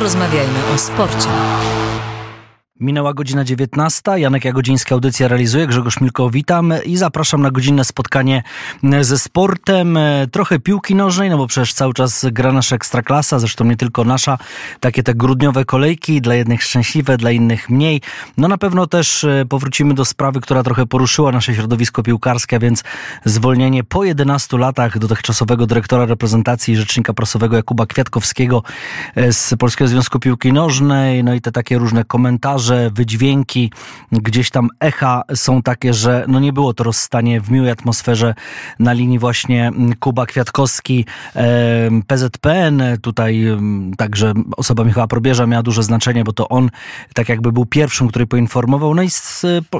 Porozmawiajmy o sporcie. Minęła godzina 19. Janek Jagodziński audycja realizuje. Grzegorz Milko, witam i zapraszam na godzinne spotkanie ze sportem. Trochę piłki nożnej, no bo przecież cały czas gra nasza ekstraklasa, zresztą nie tylko nasza. Takie te grudniowe kolejki, dla jednych szczęśliwe, dla innych mniej. No na pewno też e, powrócimy do sprawy, która trochę poruszyła nasze środowisko piłkarskie, a więc zwolnienie po 11 latach dotychczasowego dyrektora reprezentacji i rzecznika prasowego Jakuba Kwiatkowskiego e, z Polskiego Związku Piłki Nożnej. No i te takie różne komentarze że wydźwięki, gdzieś tam echa są takie, że no nie było to rozstanie w miłej atmosferze na linii właśnie Kuba Kwiatkowski, PZPN. Tutaj także osoba Michała Probierza miała duże znaczenie, bo to on tak jakby był pierwszym, który poinformował. No i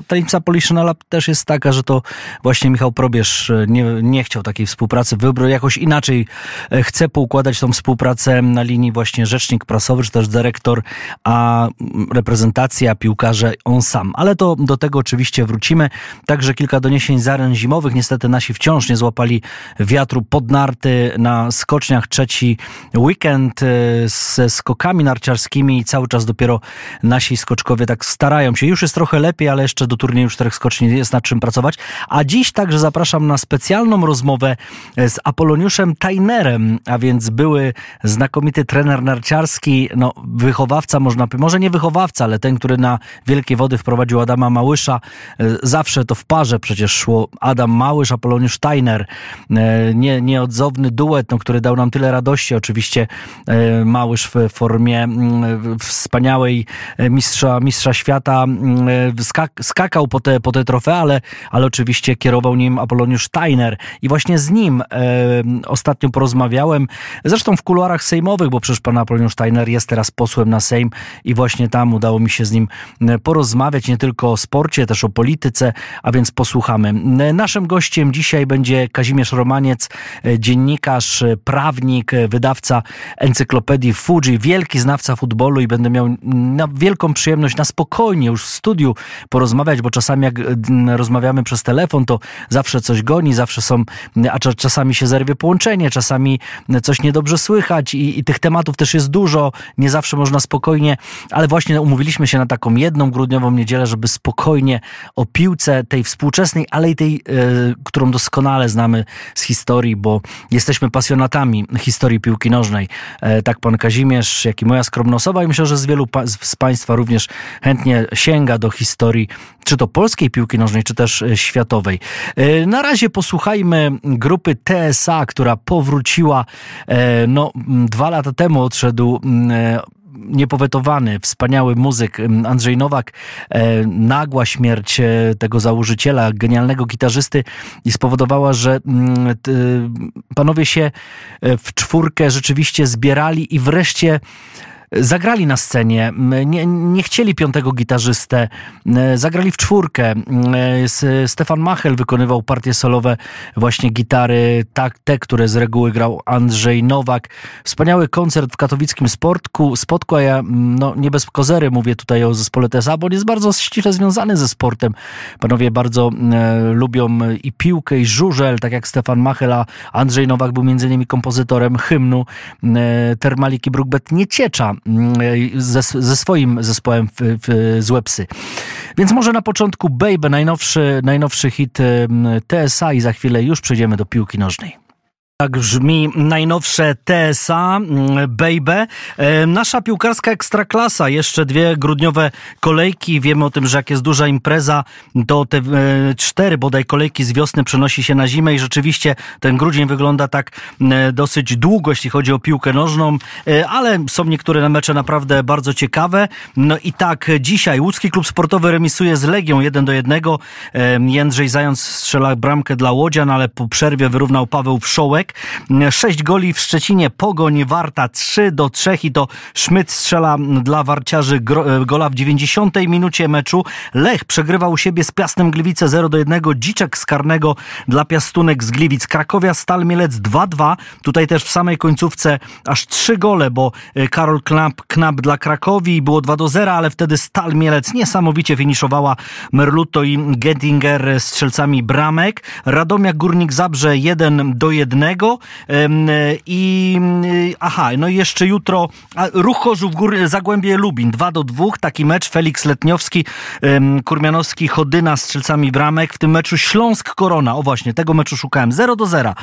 tajemnica Poliszynala też jest taka, że to właśnie Michał Probierz e, nie, nie chciał takiej współpracy, wybrał jakoś inaczej, e, chce poukładać tą współpracę na linii właśnie rzecznik prasowy, czy też dyrektor, a reprezentacja a piłkarze on sam. Ale to do tego oczywiście wrócimy. Także kilka doniesień z aren zimowych. Niestety nasi wciąż nie złapali wiatru pod narty na skoczniach. Trzeci weekend e, ze skokami narciarskimi i cały czas dopiero nasi skoczkowie tak starają się. Już jest trochę lepiej, ale jeszcze do turnieju czterech skoczni jest nad czym pracować. A dziś także zapraszam na specjalną rozmowę z Apoloniuszem Tajnerem, a więc były znakomity trener narciarski, no wychowawca można, może nie wychowawca, ale ten, który który na Wielkie Wody wprowadził Adama Małysza. E, zawsze to w parze przecież szło Adam Małysz, Apoloniusz Steiner. E, nie, nieodzowny duet, no, który dał nam tyle radości. Oczywiście e, Małysz w formie wspaniałej mistrza, mistrza świata skak, skakał po te, po te trofea, ale, ale oczywiście kierował nim Apoloniusz Steiner. I właśnie z nim ostatnio porozmawiałem, zresztą w kuluarach sejmowych, bo przecież pan Apoloniusz Steiner jest teraz posłem na Sejm i właśnie tam udało mi się z nim e, porozmawiać nie tylko o sporcie, też o polityce, a więc posłuchamy. E, naszym gościem dzisiaj będzie Kazimierz Romaniec, e, dziennikarz, prawnik, wydawca encyklopedii Fuji, wielki znawca futbolu i będę miał na wielką przyjemność na spokojnie już w studiu porozmawiać, bo czasami jak rozmawiamy przez telefon, to zawsze coś goni, zawsze są, a czasami się zerwie połączenie, czasami coś niedobrze słychać i, i tych tematów też jest dużo, nie zawsze można spokojnie, ale właśnie umówiliśmy się na taką jedną grudniową niedzielę, żeby spokojnie o piłce tej współczesnej, ale i tej, e, którą doskonale znamy z historii, bo jesteśmy pasjonatami historii piłki nożnej. E, tak pan Kazimierz, jak i moja skromna osoba i myślę, że z wielu pa z Państwa również chętnie sięga do historii, czy to polskiej piłki nożnej, czy też e, światowej. Na razie posłuchajmy grupy TSA, która powróciła no, dwa lata temu odszedł niepowetowany, wspaniały muzyk Andrzej Nowak, e, nagła śmierć e, tego założyciela, genialnego gitarzysty i spowodowała, że panowie się e, w czwórkę rzeczywiście zbierali i wreszcie zagrali na scenie, nie, nie chcieli piątego gitarzystę, zagrali w czwórkę. Stefan Machel wykonywał partie solowe, właśnie gitary, tak, te, które z reguły grał Andrzej Nowak. Wspaniały koncert w katowickim sportku, spotku, a ja no, nie bez kozery mówię tutaj o zespole TSA, bo on jest bardzo ściśle związany ze sportem. Panowie bardzo e, lubią i piłkę, i żużel, tak jak Stefan Machel, a Andrzej Nowak był między innymi kompozytorem hymnu e, Termaliki Brookbet Nieciecza, ze, ze swoim zespołem w, w Złe Psy. Więc może na początku Baby, najnowszy, najnowszy hit TSA i za chwilę już przejdziemy do piłki nożnej. Tak brzmi najnowsze TSA, mm, Baby. E, nasza piłkarska ekstraklasa, jeszcze dwie grudniowe kolejki. Wiemy o tym, że jak jest duża impreza, to te e, cztery bodaj kolejki z wiosny przenosi się na zimę i rzeczywiście ten grudzień wygląda tak e, dosyć długo, jeśli chodzi o piłkę nożną, ale są niektóre mecze naprawdę bardzo ciekawe. No i tak, dzisiaj łódzki klub sportowy remisuje z Legią 1 do 1. Jędrzej Zając strzela bramkę dla Łodzian, ale po przerwie wyrównał Paweł Wszołek. Sześć goli w Szczecinie, Pogoń Warta 3 do 3 i to Szmyt strzela dla Warciarzy e, gola w 90 minucie meczu. Lech przegrywa u siebie z Piastem Gliwice 0 do 1. Dziczek z karnego dla Piastunek z Gliwic. Krakowia Stal Mielec 2-2. Tutaj też w samej końcówce aż trzy gole, bo e, Karol Knap, Knap dla Krakowi było 2 do 0, ale wtedy Stal Mielec niesamowicie finiszowała Merluto i Gettinger strzelcami bramek. Radomia Górnik Zabrze 1 do 1. i aha, no i jeszcze jutro Ruch Chorzów Gór, Zagłębie Lubin 2 do 2, taki mecz Felix Letniowski, Kurmianowski, Chodyna strzelcami bramek, w tym meczu Śląsk Korona, o właśnie, tego meczu szukałem, 0 do 0.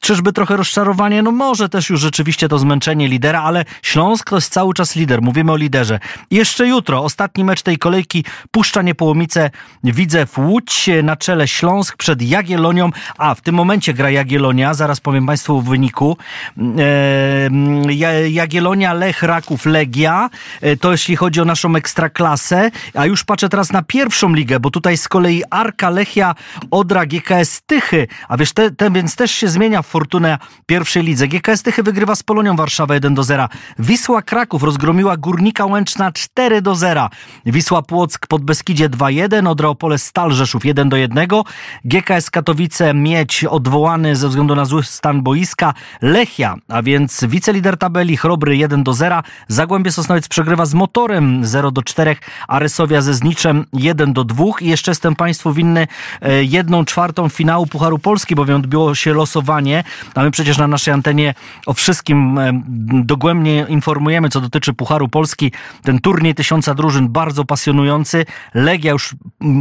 Czyżby trochę rozczarowanie? No może też już rzeczywiście to zmęczenie lidera, ale Śląsk to jest cały czas lider, mówimy o liderze. Jeszcze jutro, ostatni mecz tej kolejki, Puszcza Niepołomice, Widzew Łódź na czele Śląsk przed Jagiellonią, a w tym momencie gra Jagiellonia, zaraz powiem Państwu o wyniku. E, Jagiellonia, Lech, Raków, Legia, e, to jeśli chodzi o naszą ekstraklasę, a już patrzę teraz na pierwszą ligę, bo tutaj z kolei Arka, Lechia, Odra, GKS Tychy, a wiesz, te, te, więc też się zmienia w fortunę pierwszej lidze. GKS Tychy wygrywa z Polonią Warszawa 1 do 0. Wisła Kraków rozgromiła Górnika Łęczna 4 do 0. Wisła Płock pod Beskidzie 2-1, Odra Opole Stal Rzeszów 1 do 1. GKS Katowice Miedź odwołany ze względu na zły stan boiska. Lechia, a więc wicelider tabeli Chrobry 1 do 0. Zagłębie Sosnowiec przegrywa z Motorem 0 do 4. Arysowia ze Zniczem 1 do 2. I jeszcze jestem Państwu winny e, jedną czwartą finału Pucharu Polski, bowiem odbyło się losowanie. A my przecież na naszej antenie o wszystkim e, dogłębnie informujemy, co dotyczy Pucharu Polski. Ten turniej tysiąca drużyn bardzo pasjonujący. Legia już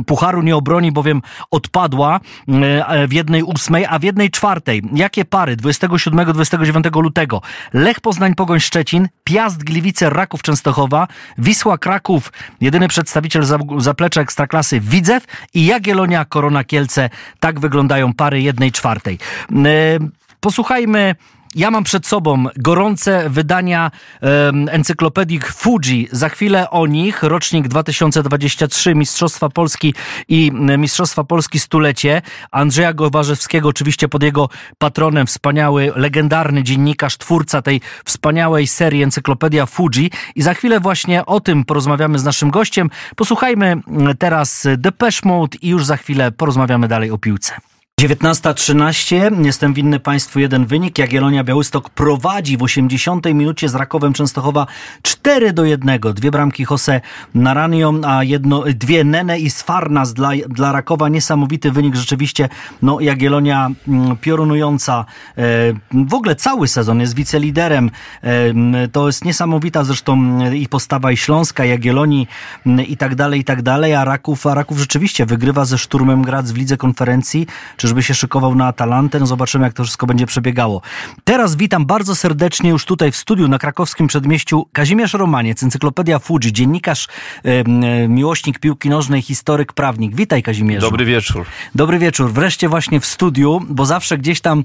Pucharu nie obroni, bowiem odpadła e, w jednej ósmej, a w jednej czwartej. Jakie pary? 27-29 lutego. Lech Poznań, Pogoń Szczecin, Piast Gliwice, Raków Częstochowa, Wisła Kraków, jedyny przedstawiciel zaplecza Ekstraklasy Widzew i Jagiellonia Korona Kielce. Tak wyglądają pary jednej czwartej. E, posłuchajmy ja mam przed sobą gorące wydania um, encyklopedii Fuji. Za chwilę o nich. Rocznik 2023, Mistrzostwa Polski i Mistrzostwa Polski stulecie. Andrzeja Gowarzewskiego, oczywiście pod jego patronem, wspaniały, legendarny dziennikarz, twórca tej wspaniałej serii Encyklopedia Fuji. I za chwilę właśnie o tym porozmawiamy z naszym gościem. Posłuchajmy teraz Depeche Mode i już za chwilę porozmawiamy dalej o piłce. 19.13. Jestem winny Państwu jeden wynik. Jagiellonia Białystok prowadzi w 80 minucie z Rakowem Częstochowa 4 do 1. Dwie bramki Jose Naranio, a jedno, dwie Nene i Sfarnas dla, dla Rakowa. Niesamowity wynik rzeczywiście. No Jagiellonia mm, piorunująca. E, w ogóle cały sezon jest wiceliderem. E, to jest niesamowita zresztą i postawa i Śląska, Jagiellonii mm, i tak dalej, i tak dalej. A Raków, a Raków rzeczywiście wygrywa ze Szturmem Graz w Lidze Konferencji. Czy żeby się szykował na Atalantę. No zobaczymy, jak to wszystko będzie przebiegało. Teraz witam bardzo serdecznie już tutaj w studiu na krakowskim przedmieściu Kazimierz Romaniec, Encyklopedia Fuji, dziennikarz, miłośnik piłki nożnej, historyk, prawnik. Witaj Kazimierzu. Dobry wieczór. Dobry wieczór. Wreszcie właśnie w studiu, bo zawsze gdzieś tam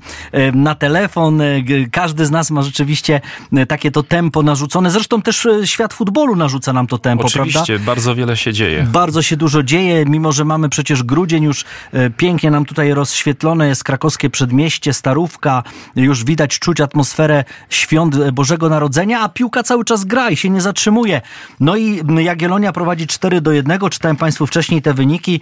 na telefon, e, każdy z nas ma rzeczywiście e, takie to tempo narzucone. Zresztą też e, świat futbolu narzuca nam to tempo, Oczywiście, prawda? bardzo wiele się dzieje. Bardzo się dużo dzieje, mimo że mamy przecież grudzień już pięknie nam tutaj roz rozświetlone jest krakowskie przedmieście, Starówka, już widać, czuć atmosferę świąt Bożego Narodzenia, a piłka cały czas gra i się nie zatrzymuje. No i Jagiellonia prowadzi 4 do 1, czytałem Państwu wcześniej te wyniki,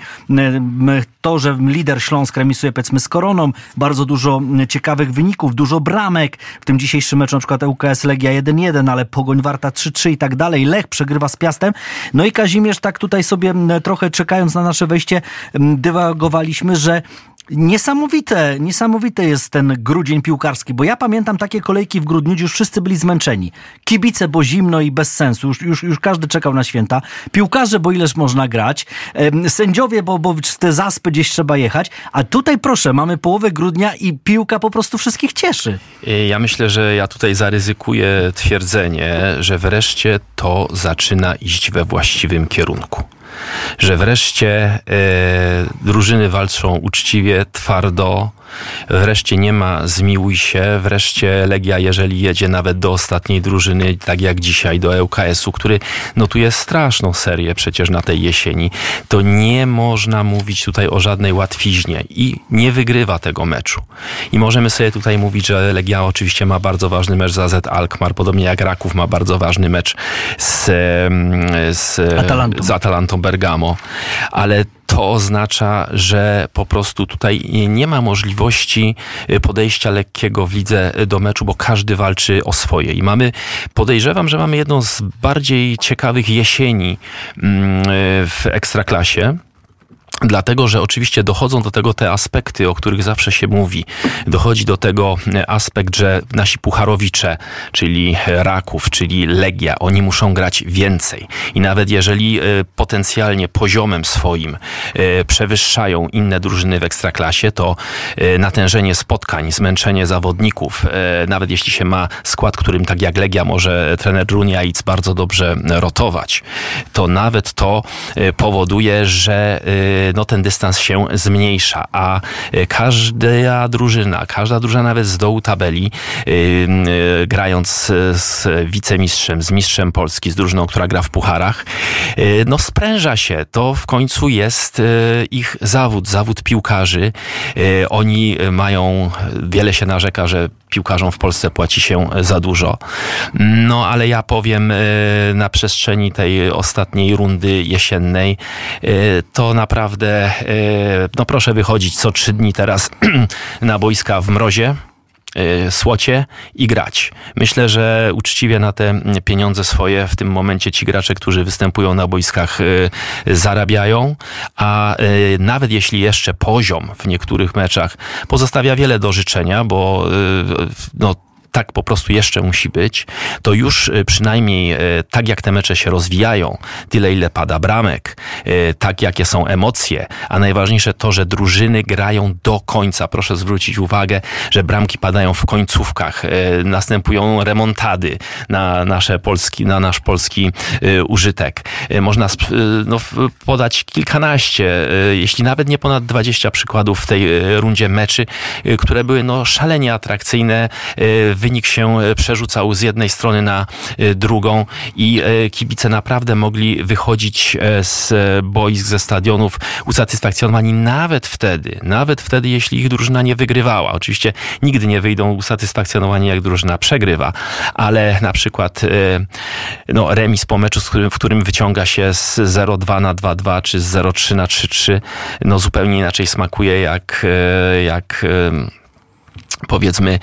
to, że lider Śląsk remisuje powiedzmy z Koroną, bardzo dużo ciekawych wyników, dużo bramek, w tym dzisiejszym meczu na przykład UKS Legia 1-1, ale Pogoń Warta 3-3 i tak dalej, Lech przegrywa z Piastem, no i Kazimierz tak tutaj sobie trochę czekając na nasze wejście dywagowaliśmy, że Niesamowite, niesamowite jest ten grudzień piłkarski, bo ja pamiętam takie kolejki w grudniu, gdzie już wszyscy byli zmęczeni. Kibice, bo zimno i bez sensu, już, już, już każdy czekał na święta. Piłkarze, bo ileż można grać. Sędziowie, bo, bo te zaspy gdzieś trzeba jechać. A tutaj proszę, mamy połowę grudnia i piłka po prostu wszystkich cieszy. Ja myślę, że ja tutaj zaryzykuję twierdzenie, że wreszcie to zaczyna iść we właściwym kierunku że wreszcie e, drużyny walczą uczciwie, twardo, Wreszcie nie ma zmiłuj się, wreszcie Legia, jeżeli jedzie nawet do ostatniej drużyny, tak jak dzisiaj do ŁKS-u, który notuje straszną serię przecież na tej jesieni, to nie można mówić tutaj o żadnej łatwiźnie i nie wygrywa tego meczu. I możemy sobie tutaj mówić, że Legia oczywiście ma bardzo ważny mecz za Z Alkmaar, podobnie jak Raków ma bardzo ważny mecz z, z, Atalantą. z Atalantą Bergamo, ale to oznacza, że po prostu tutaj nie ma możliwości y, podejścia lekkiego w lidze do meczu, bo każdy walczy o swoje. I mamy, podejrzewam, że mamy jedną z bardziej ciekawych jesieni mm, w ekstraklasie Dlatego, że oczywiście dochodzą do tego te aspekty, o których zawsze się mówi. Dochodzi do tego aspekt, że nasi pucharowicze, czyli Raków, czyli Legia, oni muszą grać więcej. I nawet jeżeli e, potencjalnie poziomem swoim e, przewyższają inne drużyny w ekstraklasie, to e, natężenie spotkań, zmęczenie zawodników, nawet jeśli się ma skład, którym tak jak Legia może trener Druniaic bardzo dobrze rotować, to nawet to powoduje, że no, ten dystans się zmniejsza, a e, każda drużyna, każda drużyna nawet z dołu tabeli, yy, grając z wicemistrzem, z mistrzem Polski, z drużyną, która gra w pucharach, no spręża się. To w końcu jest ich zawód, zawód piłkarzy. Oni mają, wiele się narzeka, że piłkarzom w Polsce płaci się za dużo. No ale ja powiem na przestrzeni tej ostatniej rundy jesiennej, to naprawdę naprawdę, e, no proszę wychodzić co trzy dni teraz na boiska w mrozie e, słocie i grać. Myślę, że uczciwie na te pieniądze swoje w tym momencie ci gracze, którzy występują na boiskach e, zarabiają, a nawet jeśli jeszcze poziom w niektórych meczach pozostawia wiele do życzenia, bo no, tak po prostu jeszcze musi być, to już y, przynajmniej y, tak jak te mecze się rozwijają, tyle ile pada bramek, y, tak jakie są emocje, a najważniejsze to, że drużyny grają do końca. Proszę zwrócić uwagę, że bramki padają w końcówkach, następują remontady na, nasze polski, na nasz polski użytek. Można no, podać kilkanaście, jeśli nawet nie ponad 20 przykładów w tej rundzie meczy, które były no, szalenie atrakcyjne, wynik się e, przerzucał z jednej strony na e, drugą i e, kibice naprawdę mogli wychodzić z boisk, ze stadionów usatysfakcjonowani nawet wtedy, nawet wtedy, jeśli ich drużyna nie wygrywała. Oczywiście nigdy nie wyjdą usatysfakcjonowani, jak drużyna przegrywa, ale na przykład no, remis po meczu, w którym, wyciąga się z 0-2 na 2-2 czy z 0-3 na 3-3, no zupełnie inaczej smakuje jak, jak powiedzmy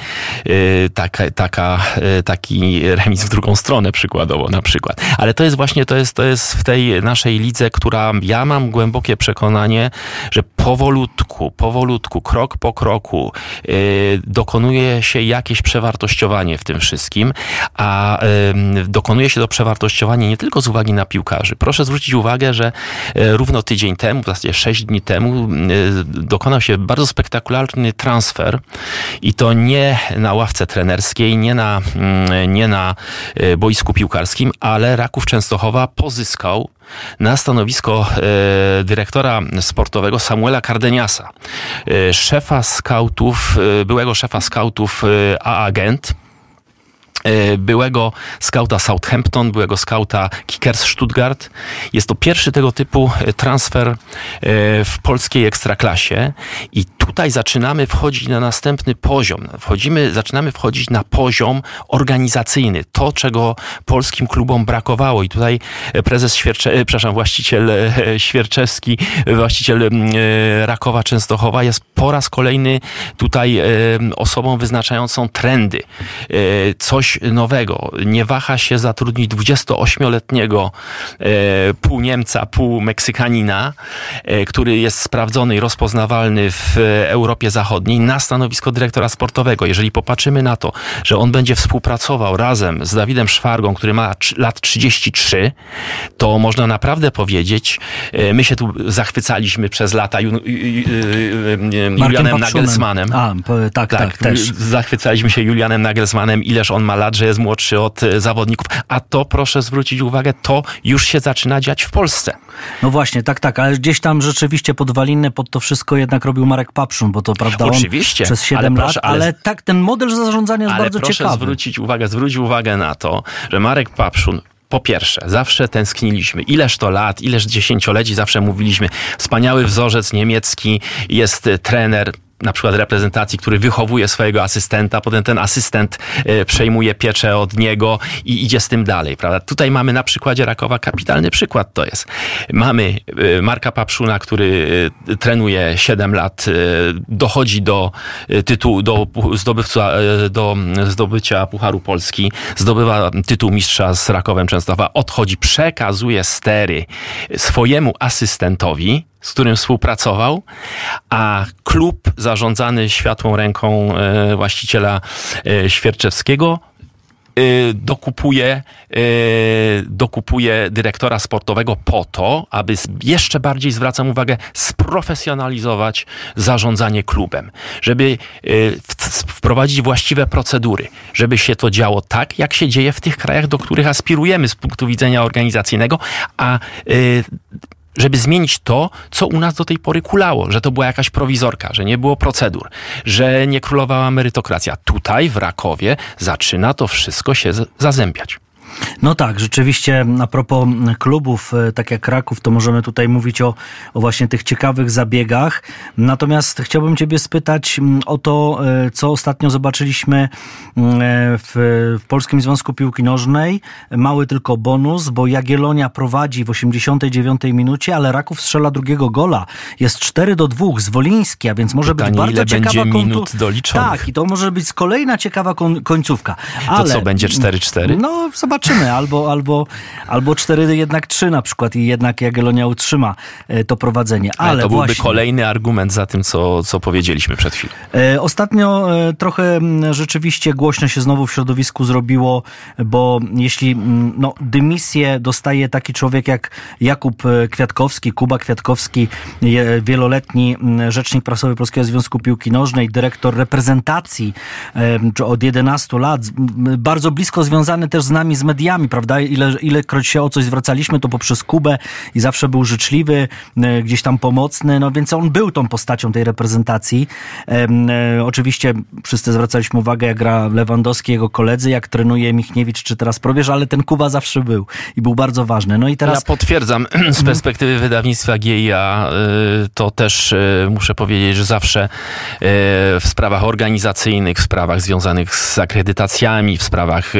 y, taka, taka, y, taki remis w drugą stronę przykładowo na przykład. Ale to jest właśnie, to jest, to jest w tej naszej lidze, która ja mam głębokie przekonanie, że powolutku, powolutku, krok po kroku y, dokonuje się jakieś przewartościowanie w tym wszystkim, a dokonuje się to przewartościowanie nie tylko z uwagi na piłkarzy. Proszę zwrócić uwagę, że równo tydzień temu, w zasadzie sześć dni temu dokonał się bardzo spektakularny transfer i to nie na ławce trenerskiej, nie na, mm, nie na e, boisku piłkarskim, ale Raków Częstochowa pozyskał na stanowisko e, dyrektora sportowego Samuela Cardeniasa, e, szefa skautów, byłego szefa skautów A-Agent, byłego skauta Southampton, byłego skauta Kickers Stuttgart. Jest to pierwszy tego typu transfer w polskiej ekstraklasie i tutaj zaczynamy wchodzić na następny poziom. Wchodzimy, zaczynamy wchodzić na poziom organizacyjny. To, czego polskim klubom brakowało. I tutaj prezes Świercze, e, przepraszam, właściciel e, Świerczewski, właściciel e, Rakowa Częstochowa jest po raz kolejny tutaj osobą wyznaczającą trendy. Coś nowego. Nie waha się zatrudnić 28-letniego pół Niemca, pół Meksykanina, który jest sprawdzony i rozpoznawalny w Europie Zachodniej na stanowisko dyrektora sportowego. Jeżeli popatrzymy na to, że on będzie współpracował razem z Dawidem Szwargą, który ma lat 33, to można naprawdę powiedzieć, e, my się tu zachwycaliśmy przez lata Ju, Julianem Nagelsmanem. A, tak, tak, tak, też. Zachwycaliśmy się Julianem Nagelsmanem, ileż on ma lat, że jest młodszy od e, zawodników. A to, proszę zwrócić uwagę, to już się zaczyna dziać w Polsce. No właśnie, tak, tak, ale gdzieś tam rzeczywiście podwaliny pod to wszystko jednak robił Marek Papszun, bo to prawda Oczywiście, przez 7 ale proszę, lat, ale, ale, tak, ten model zarządzania jest bardzo proszę ciekawy. zwrócić uwagę, zwróć uwagę na to, że Marek Papszun po pierwsze, zawsze tęskniliśmy. Ileż to lat, ileż dziesięcioleci zawsze mówiliśmy. Wspaniały wzorzec niemiecki, jest trener, na przykład reprezentacji, który wychowuje swojego asystenta, potem ten asystent e, przejmuje pieczę od niego i idzie z tym dalej, prawda? Tutaj mamy na przykładzie Rakowa kapitalny przykład to jest. Mamy e, Marka Papszuna, który e, trenuje 7 lat, dochodzi do tytułu, do zdobywca, do zdobycia Pucharu Polski, zdobywa tytuł mistrza z Rakowem Częstochowa, odchodzi, przekazuje stery swojemu asystentowi, z którym współpracował, a klub zarządzany światłą ręką e, właściciela e, Świerczewskiego y, dokupuje, dokupuje dyrektora sportowego po to, aby jeszcze bardziej, zwracam uwagę, sprofesjonalizować zarządzanie klubem, żeby wprowadzić właściwe procedury, żeby się to działo tak, jak się dzieje w tych krajach, do których aspirujemy z punktu widzenia organizacyjnego, a żeby zmienić to, co u nas do tej pory kulało, że to była jakaś prowizorka, że nie było procedur, że nie królowała merytokracja. Tutaj w Rakowie zaczyna to wszystko się zazębiać. No tak, rzeczywiście a propos klubów, e, tak jak Kraków, to możemy tutaj mówić o, o właśnie tych ciekawych zabiegach. Natomiast chciałbym Ciebie spytać o to, e, co ostatnio zobaczyliśmy e, w, w Polskim Związku Piłki Nożnej. Mały tylko bonus, bo Jagiellonia prowadzi w 89 minucie, ale Raków strzela drugiego gola. Jest 4 do 2 z Woliński, a więc może Pytanie, być bardzo ciekawa doliczonych? Tak, i to może być kolejna ciekawa koń, końcówka. To Ale, co, będzie 4-4? no, zobaczymy. Albo, albo, albo 4, jednak 3 na przykład i jednak Jagiellonia utrzyma e, to prowadzenie. Ale, Ale to byłby właśnie, kolejny argument za tym, co, co powiedzieliśmy przed chwilą. E, Ostatnio e, trochę rzeczywiście głośno się znowu w środowisku zrobiło, bo jeśli no, dymisję dostaje taki człowiek jak Jakub Kwiatkowski, Kuba Kwiatkowski, wieloletni rzecznik prasowy Polskiego Związku Piłki Nożnej, dyrektor reprezentacji od 11 lat, bardzo blisko związany też z nami, z mediami, prawda? Ile, ilekroć się o coś zwracaliśmy, to poprzez Kubę i zawsze był życzliwy, e, gdzieś tam pomocny, no więc on był tą postacią tej reprezentacji. E, oczywiście wszyscy zwracaliśmy uwagę, jak gra Lewandowski, jego koledzy, jak trenuje Michniewicz czy teraz Probierz, ale ten Kuba zawsze był i był bardzo ważny. No i teraz... Ja potwierdzam, z perspektywy wydawnictwa GIA, y, to też muszę powiedzieć, że zawsze w sprawach organizacyjnych, w sprawach związanych z akredytacjami, w sprawach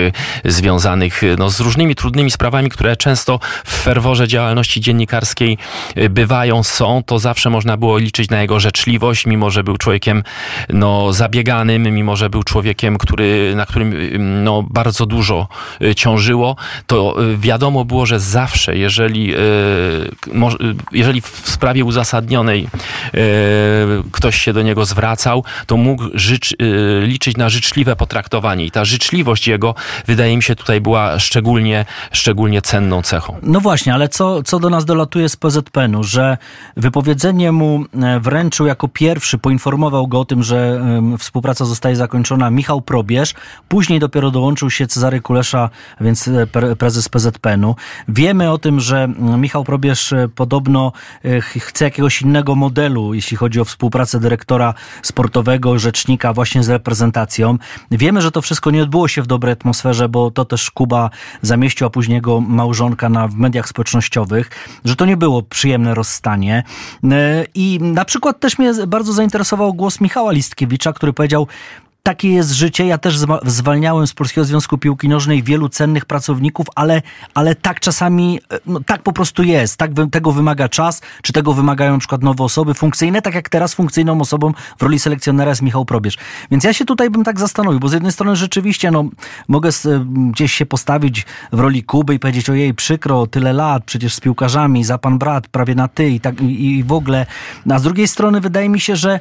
związanych no, z różnymi trudnymi sprawami, które często w ferworze działalności dziennikarskiej y, bywają, są, to zawsze można było liczyć na jego życzliwość, mimo że był człowiekiem no, zabieganym, mimo że był człowiekiem, który, na którym y, no, bardzo dużo y, ciążyło, to wiadomo było, że zawsze, jeżeli, jeżeli w sprawie uzasadnionej ktoś się do niego zwracał, to mógł liczyć na życzliwe potraktowanie. I ta życzliwość jego, wydaje mi się, tutaj była szczególnie, szczególnie cenną cechą. No właśnie, ale co, co do nas dolatuje z PZPN-u, że wypowiedzenie mu e, wręczył jako pierwszy, poinformował go o tym, że współpraca zostaje zakończona Michał Probierz, później dopiero dołączył się Cezary Kulesza, więc e, pre- prezes PZPN-u. Wiemy o tym, że Michał Probierz e, podobno ch- chce jakiegoś innego modelu, jeśli chodzi o współpracę dyrektora sportowego, rzecznika właśnie z reprezentacją. Wiemy, że to wszystko nie odbyło się w dobrej atmosferze, bo to też Kuba zamieścił, a później jego małżonka na, w mediach społecznościowych, że to nie było przyjemne rozstanie. E, I na przykład też mnie bardzo zainteresował głos Michała Listkiewicza, który powiedział, takie jest życie. Ja też zwa- zwalniałem z Polskiego Związku Piłki Nożnej wielu cennych pracowników, ale, ale tak czasami, e, no, tak po prostu jest. Tak tego wymaga czas, czy tego wymagają na przykład nowe osoby funkcyjne, tak jak teraz funkcyjną osobą w roli selekcjonera jest Michał Probierz. Więc ja się tutaj bym tak zastanowił, bo z jednej strony rzeczywiście, no, mogę s- gdzieś się postawić w roli Kuby i powiedzieć, ojej, przykro, tyle lat, przecież z piłkarzami, za pan brat, prawie na ty i tak i, i w ogóle. A z drugiej strony wydaje mi się, że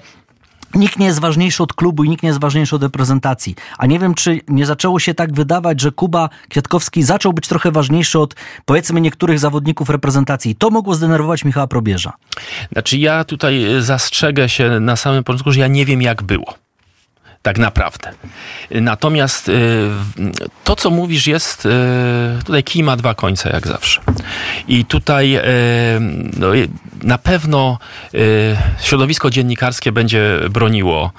Nikt nie jest ważniejszy od klubu i nikt nie jest ważniejszy od reprezentacji. A nie wiem, czy nie zaczęło się tak wydawać, że Kuba Kwiatkowski zaczął być trochę ważniejszy od powiedzmy niektórych zawodników reprezentacji. To mogło zdenerwować Michała Probierza. Znaczy ja tutaj y, zastrzegę się na samym początku, że ja nie wiem jak było. Tak naprawdę. Natomiast w- to, co mówisz, jest. y, Tutaj kij ma dwa końce, jak zawsze. I tutaj y, no, na pewno środowisko dziennikarskie będzie broniło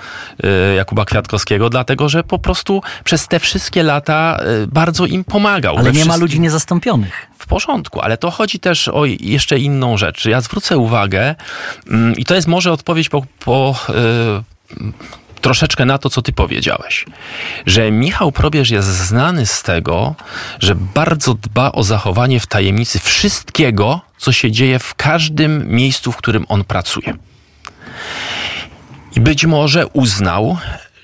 Jakuba Kwiatkowskiego, dlatego że po prostu przez te wszystkie lata bardzo im pomagał. Ale nie ma ludzi niezastąpionych. W porządku, ale to chodzi też o jeszcze inną rzecz. Ja zwrócę uwagę, mm, i to jest może odpowiedź po, po troszeczkę na to, co ty powiedziałeś, że Michał Probierz jest znany z tego, że bardzo dba o zachowanie w tajemnicy wszystkiego, co się dzieje w każdym miejscu, w którym on pracuje. I być może uznał,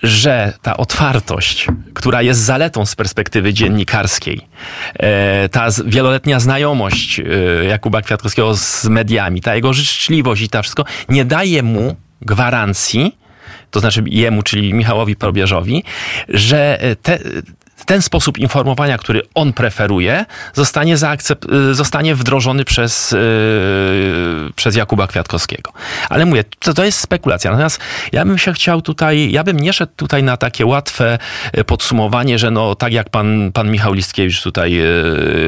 że ta otwartość, która jest zaletą z perspektywy dziennikarskiej, e, ta wieloletnia znajomość e, Jakuba Kwiatkowskiego z mediami, ta jego życzliwość i ta wszystko, nie daje mu gwarancji, to znaczy jemu, czyli Michałowi Probierzowi, że te, ten sposób informowania, który on preferuje, zostanie, zaakcep- zostanie wdrożony przez, yy, przez Jakuba Kwiatkowskiego. Ale mówię, to, to jest spekulacja. Natomiast ja bym się chciał tutaj, ja bym nie szedł tutaj na takie łatwe e, podsumowanie, że no tak jak pan, pan Michał Listkiewicz tutaj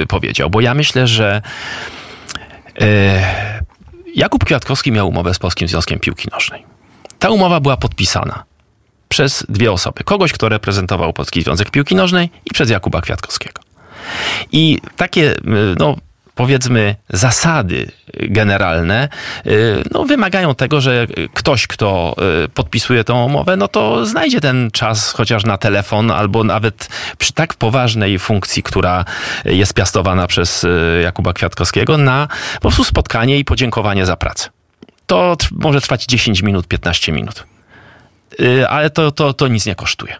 powiedział, bo ja myślę, że Jakub Kwiatkowski miał umowę z Polskim Związkiem Piłki Nożnej. Ta umowa była podpisana przez dwie osoby. Kogoś, kto reprezentował Polski Związek Piłki Nożnej i przez Jakuba Kwiatkowskiego. I takie, y, no, powiedzmy, zasady generalne y, no, wymagają tego, że ktoś, kto y, podpisuje tą umowę, no to znajdzie ten czas chociaż na telefon, albo nawet przy tak poważnej funkcji, która jest piastowana przez Jakuba Kwiatkowskiego, na po prostu spotkanie i podziękowanie za pracę. To może trwać 10 minut, 15 minut. Y, ale to, to, to nic nie kosztuje.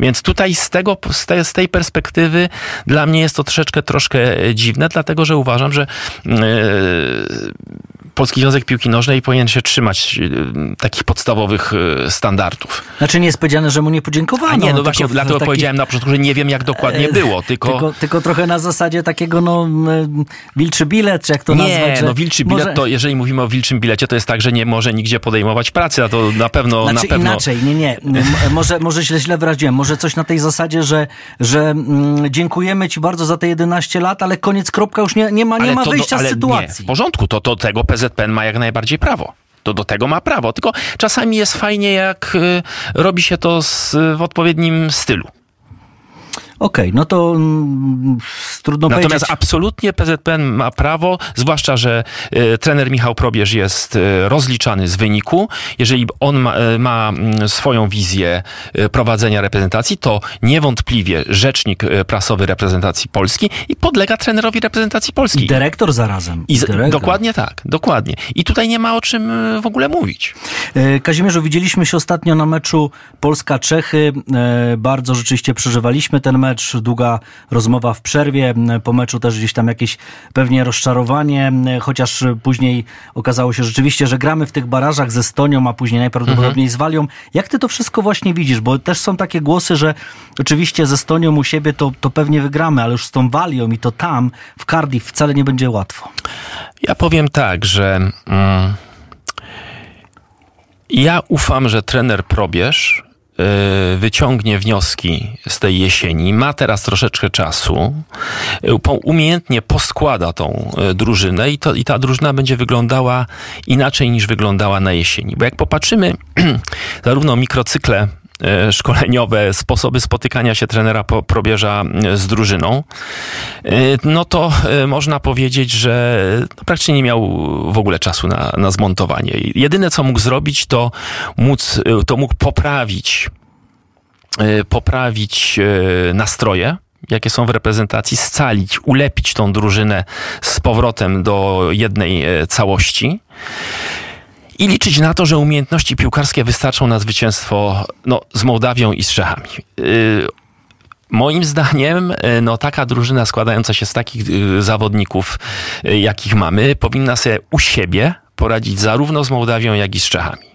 Więc tutaj z, tego, z, tej, z tej perspektywy dla mnie jest to troszeczkę troszkę dziwne, dlatego że uważam, że yy, Polski Związek Piłki Nożnej powinien się trzymać y, takich podstawowych y, standardów. Znaczy nie jest powiedziane, że mu nie podziękowano. A nie, no właśnie dlatego taki... powiedziałem na początku, że nie wiem jak dokładnie e, było, tylko... tylko... Tylko, trochę na zasadzie takiego no wilczy bilet, czy jak to nie, nazwać? Nie, no wilczy bilet może... to, jeżeli mówimy o wilczym bilecie, to jest tak, że nie może nigdzie podejmować pracy, a to na pewno... Znaczy na pewno... inaczej, nie, nie. może, może się źle wyraziłem. Może coś na tej zasadzie, że, że dziękujemy ci bardzo za te 11 lat, ale koniec, kropka, już nie, nie ma, nie ma wyjścia z sytuacji. Nie, w porządku, to, to tego PZPN ma jak najbardziej prawo to do tego ma prawo. Tylko czasami jest fajnie, jak y, robi się to z, w odpowiednim stylu. Okej, okay, no to mm, trudno Natomiast powiedzieć. absolutnie PZPN ma prawo, zwłaszcza, że y, trener Michał Probierz jest y, rozliczany z wyniku. Jeżeli on ma, y, ma swoją wizję prowadzenia reprezentacji, to niewątpliwie rzecznik prasowy reprezentacji Polski i podlega trenerowi reprezentacji Polski. I dyrektor zarazem. I dyrektor. Dokładnie tak, dokładnie. I tutaj nie ma o czym w ogóle mówić. Kazimierzu, widzieliśmy się ostatnio na meczu Polska-Czechy. Bardzo rzeczywiście przeżywaliśmy ten mecz mecz, długa rozmowa w przerwie, po meczu też gdzieś tam jakieś pewnie rozczarowanie, chociaż później okazało się rzeczywiście, że gramy w tych barażach ze Estonią, a później najprawdopodobniej mhm. z Walią. Jak ty to wszystko właśnie widzisz? Bo też są takie głosy, że oczywiście ze Estonią u siebie to, to pewnie wygramy, ale już z tą Walią i to tam, w Cardiff wcale nie będzie łatwo. Ja powiem tak, że... Mm, ja ufam, że trener Probierz wyciągnie wnioski z tej jesieni, ma teraz troszeczkę czasu, y, umiejętnie poskłada tą y, drużynę i, to, i ta drużyna będzie wyglądała inaczej niż wyglądała na jesieni. Bo jak popatrzymy zarówno mikrocykle szkoleniowe, sposoby spotykania się trenera probierza e, z drużyną, e, no to można powiedzieć, że no praktycznie nie miał w ogóle czasu na, na zmontowanie. Jedyne, co mógł zrobić, to, móc, to mógł poprawić poprawić nastroje, jakie są w reprezentacji, scalić, ulepić tą drużynę z powrotem do jednej całości i liczyć na to, że umiejętności piłkarskie wystarczą na zwycięstwo no, z Mołdawią i z Czechami. Yy, Moim zdaniem, y, no, taka drużyna składająca się z takich y, zawodników, y, jakich mamy, powinna sobie u siebie poradzić zarówno z Mołdawią, jak i z Czechami.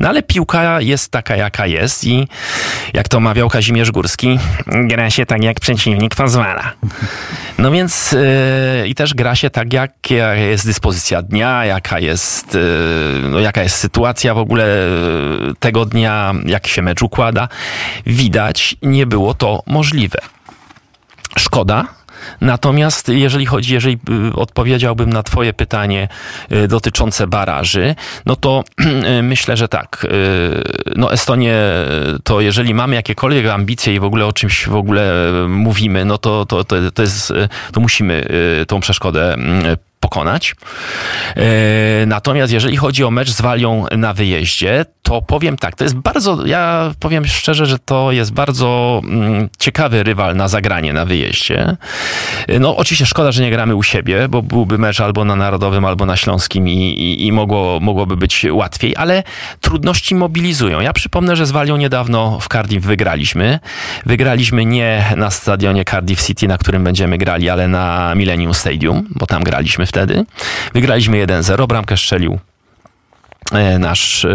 No ale piłka jest taka, jaka jest i jak to mawiał Kazimierz Górski, gra się tak, jak przeciwnik pozwala. No więc yy, i też gra się tak, jaka jest dyspozycja dnia, jaka jest, yy, no, jaka jest sytuacja w ogóle tego dnia, jak się mecz układa. Widać, nie było to możliwe. Szkoda, Natomiast jeżeli chodzi, jeżeli y, odpowiedziałbym na Twoje pytanie y, dotyczące baraży, no to y, myślę, że tak. No Estonię, to jeżeli mamy jakiekolwiek ambicje i w ogóle o czymś w ogóle mówimy, no to, to, to, to jest, to musimy tą przeszkodę pokonać. E, natomiast jeżeli chodzi o mecz z Walią na wyjeździe, to powiem tak, to jest bardzo, ja powiem szczerze, że to jest bardzo mm, ciekawy rywal na zagranie na wyjeździe. E, no oczywiście szkoda, że nie gramy u siebie, bo byłby mecz albo na Narodowym, albo na Śląskim i, i, i mogło, mogłoby być łatwiej, ale trudności mobilizują. Ja przypomnę, że z Walią niedawno w Cardiff wygraliśmy. Wygraliśmy nie na stadionie Cardiff City, na którym będziemy grali, ale na Millennium Stadium, bo tam graliśmy wtedy. Wygraliśmy 1-0, bramkę strzelił e, nasz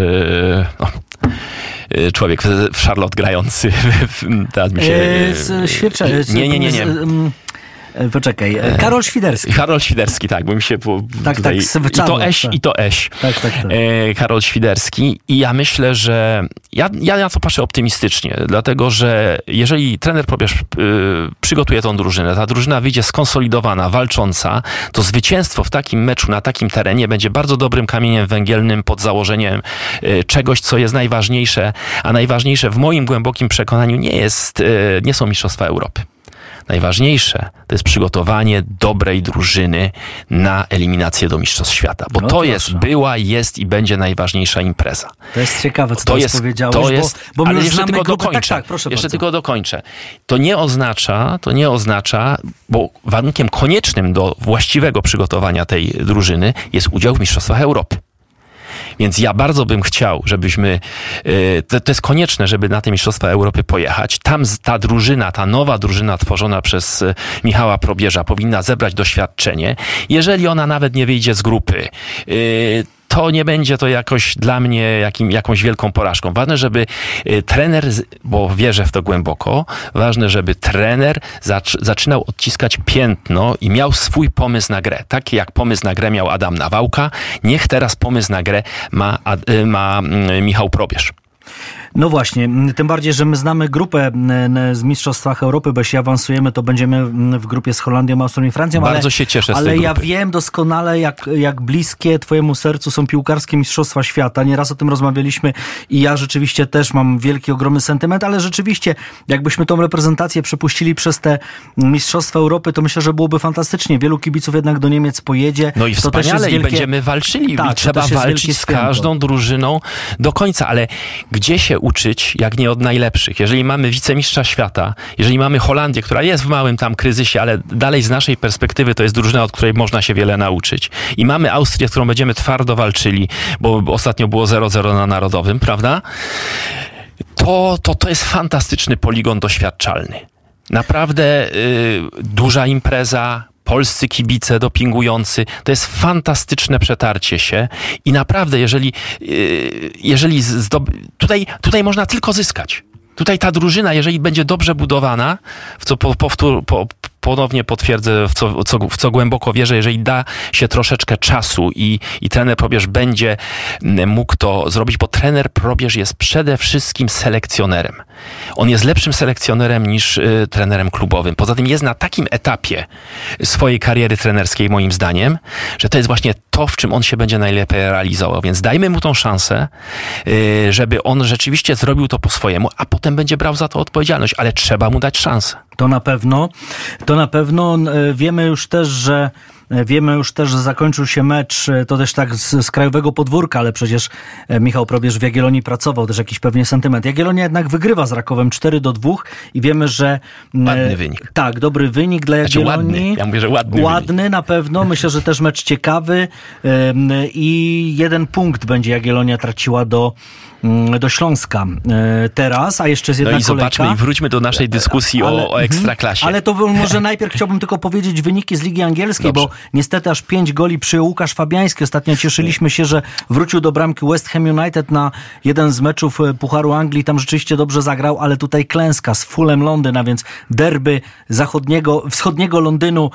no, człowiek w Charlotte grający. Teraz mi się... Świercza, nie, nie, nie. nie. E, poczekaj, e, Karol Świderski. Karol Świderski, tak, bo mi się po, tak, tutaj, tak, i to Eś, tak. i to Eś. Tak, tak, tak. E, Karol Świderski i ja myślę, że ja, ja na to patrzę optymistycznie, dlatego, że jeżeli trener Probierz y, przygotuje tą drużynę, ta drużyna wyjdzie skonsolidowana, walcząca, to zwycięstwo w takim meczu, na takim terenie będzie bardzo dobrym kamieniem węgielnym pod założeniem y, czegoś, co jest najważniejsze, a najważniejsze w moim głębokim przekonaniu nie jest, y, nie są Mistrzostwa Europy. Najważniejsze to jest przygotowanie dobrej drużyny na eliminację do Mistrzostw Świata, bo no to proszę. jest, była, jest i będzie najważniejsza impreza. To jest ciekawe, co to jest, powiedziałeś, to jest, bo, bo ale jeszcze tylko grupy, dokończę. Tak, tak, jeszcze bardzo. tylko dokończę. To nie oznacza, to nie oznacza, bo warunkiem koniecznym do właściwego przygotowania tej drużyny jest udział w Mistrzostwach Europy. Więc ja bardzo bym chciał, żebyśmy, e, to, to jest konieczne, żeby na te Mistrzostwa Europy pojechać. Tam ta drużyna, ta nowa drużyna tworzona przez e, Michała Probierza powinna zebrać doświadczenie. Jeżeli ona nawet nie wyjdzie z grupy, e, to nie będzie to jakoś dla mnie jakim, jakąś wielką porażką. Ważne, żeby y, trener, bo wierzę w to głęboko, ważne, żeby trener zaczynał odciskać piętno i miał swój pomysł na grę. Taki jak pomysł na grę miał Adam Nawałka, niech teraz pomysł na grę ma, y, ma mm, Michał Probierz. No właśnie, tym bardziej, że my znamy grupę z Mistrzostwach Europy, bo jeśli awansujemy, to będziemy w grupie z Holandią, Austrią i Francją. Bardzo ale, się cieszę z Ale ja wiem doskonale, jak, jak bliskie twojemu sercu są piłkarskie Mistrzostwa Świata. Nieraz o tym rozmawialiśmy i ja rzeczywiście też mam wielki, ogromny sentyment, ale rzeczywiście, jakbyśmy tą reprezentację przepuścili przez te Mistrzostwa Europy, to myślę, że byłoby fantastycznie. Wielu kibiców jednak do Niemiec pojedzie. No i wspaniale, wielkie... i będziemy walczyli. Tak, I trzeba walczyć z każdą drużyną do końca, ale gdzie się uczyć, jak nie od najlepszych. Jeżeli mamy wicemistrza świata, jeżeli mamy Holandię, która jest w małym tam kryzysie, ale dalej z naszej perspektywy to jest drużyna, od której można się wiele nauczyć. I mamy Austrię, z którą będziemy twardo walczyli, bo ostatnio było 0-0 na Narodowym, prawda? To, to, to jest fantastyczny poligon doświadczalny. Naprawdę y, duża impreza, polscy kibice dopingujący. To jest fantastyczne przetarcie się i naprawdę, jeżeli, y, jeżeli zdob... tutaj, tutaj można tylko zyskać. Tutaj ta drużyna, jeżeli będzie dobrze budowana, w co powtór, po, ponownie potwierdzę, w co, co, w co głęboko wierzę, jeżeli da się troszeczkę czasu i, i trener Probierz będzie mógł to zrobić, bo trener Probierz jest przede wszystkim selekcjonerem. On jest lepszym selekcjonerem niż y, trenerem klubowym. Poza tym jest na takim etapie swojej kariery trenerskiej, moim zdaniem, że to jest właśnie to, w czym on się będzie najlepiej realizował. Więc dajmy mu tą szansę, y, żeby on rzeczywiście zrobił to po swojemu, a potem będzie brał za to odpowiedzialność, ale trzeba mu dać szansę. To na pewno. To na pewno. E, wiemy już też, że E, wiemy już też, że zakończył się mecz, e, to też tak z, z krajowego podwórka, ale przecież Michał Probierz w Jagiellonii pracował, też jakiś pewnie sentyment. Jagiellonia jednak wygrywa z Rakowem 4 do 2 i wiemy, że... Ładny wynik. Tak, dobry wynik dla znaczy Jagiellonii. Ładny. Ja mówię, że ładny Ładny wynik. na pewno. Myślę, że też mecz ciekawy i jeden punkt będzie Jagiellonia traciła do do Śląska teraz, a jeszcze jest jedna No i zobaczmy kolejka. i wróćmy do naszej dyskusji ale, o, o mhm. Ekstraklasie. Ale to może najpierw chciałbym tylko powiedzieć wyniki z Ligi Angielskiej, Dobrze. bo Niestety aż pięć goli przyjął Łukasz Fabiański. Ostatnio cieszyliśmy się, że wrócił do bramki West Ham United na jeden z meczów e, Pucharu Anglii. Tam rzeczywiście dobrze zagrał, ale tutaj klęska z Fulham Londyn, a więc derby zachodniego, wschodniego Londynu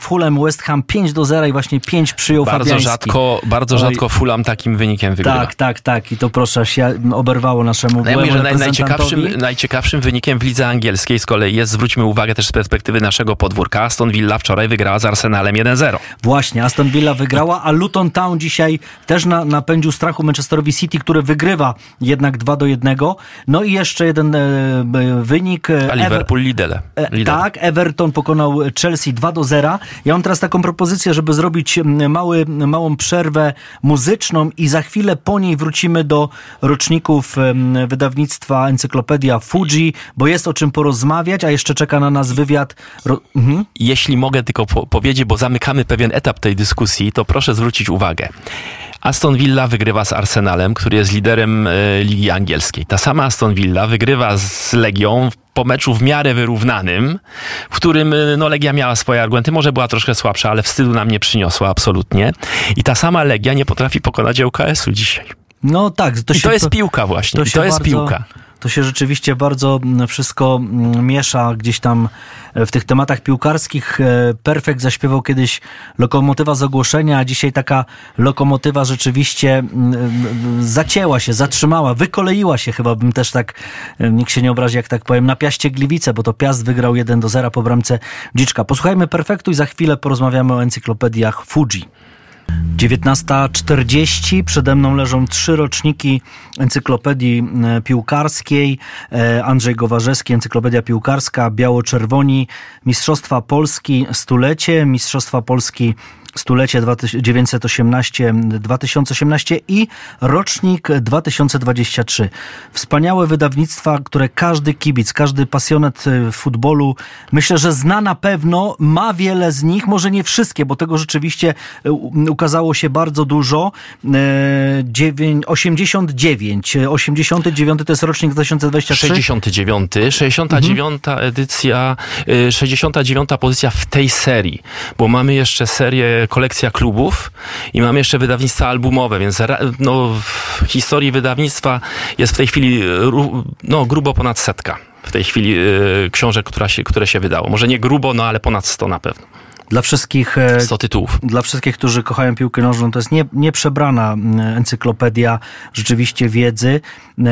Fulham West Ham 5 do 0 i właśnie 5 przyjął bardzo Fabiański. Rzadko, bardzo rzadko Fulham takim wynikiem wygrywa. Tak, tak, tak. I to proszę się oberwało naszemu no ja mówię, że naj, najciekawszym, najciekawszym wynikiem w lidze angielskiej z kolei jest, zwróćmy uwagę też z perspektywy naszego podwórka, Aston Villa wczoraj wygrała z Arsenalem 1-0. Właśnie, Aston Villa wygrała, a Luton Town dzisiaj też na, napędził strachu Manchesterowi City, który wygrywa jednak 2 do 1. No i jeszcze jeden e, wynik. A Liverpool Lidl. E, tak, Everton pokonał Chelsea 2 do 0. Ja mam teraz taką propozycję, żeby zrobić mały, małą przerwę muzyczną i za chwilę po niej wrócimy do roczników wydawnictwa Encyklopedia Fuji, bo jest o czym porozmawiać, a jeszcze czeka na nas wywiad. Mhm. Jeśli mogę tylko po powiedzieć, bo zamykamy pewien etap tej dyskusji, to proszę zwrócić uwagę. Aston Villa wygrywa z Arsenalem, który jest liderem e, Ligi Angielskiej. Ta sama Aston Villa wygrywa z Legią po meczu w miarę wyrównanym, w którym e, no, Legia miała swoje argumenty, może była troszkę słabsza, ale wstydu nam nie przyniosła absolutnie. I ta sama Legia nie potrafi pokonać ŁKS-u dzisiaj. No tak. To, I to jest piłka właśnie. To, to jest bardzo... piłka to się rzeczywiście bardzo mm, wszystko mm, miesza gdzieś tam e, w tych tematach piłkarskich. E, Perfekt zaśpiewał kiedyś lokomotywa z ogłoszenia, a dzisiaj taka lokomotywa rzeczywiście mm, zacięła się, zatrzymała, wykoleiła się chyba bym też tak, e, nikt się nie obrazi jak tak powiem, na Piaście Gliwice, bo to Piast wygrał 1 do 0 po bramce Dziczka. Posłuchajmy Perfektu i za chwilę porozmawiamy o encyklopediach Fuji. 19.40. Przede mną leżą trzy roczniki encyklopedii e, piłkarskiej. E, Andrzej Gowarzewski, Encyklopedia Piłkarska, Biało-Czerwoni, Mistrzostwa Polski, stulecie, Mistrzostwa Polski stulecie 1918-2018 i rocznik 2023. Wspaniałe wydawnictwa, które każdy kibic, każdy pasjonet e, futbolu, myślę, że zna na pewno, ma wiele z nich, może nie wszystkie, bo tego rzeczywiście e, ukazało się bardzo dużo. 89, 89 to jest rocznik 2023. 69, 69 mhm. edycja, 69 e, pozycja w tej serii, bo mamy jeszcze serię kolekcja klubów i mam jeszcze wydawnictwa albumowe, więc no, w historii wydawnictwa jest w tej chwili no, grubo ponad setka. W tej chwili yy, książek, która się, które się wydało. Może nie grubo, no ale ponad 100 na pewno. Dla wszystkich, 100 e, tytułów. Dla wszystkich, którzy kochają piłkę nożną, to jest nie, nieprzebrana encyklopedia rzeczywiście wiedzy. E,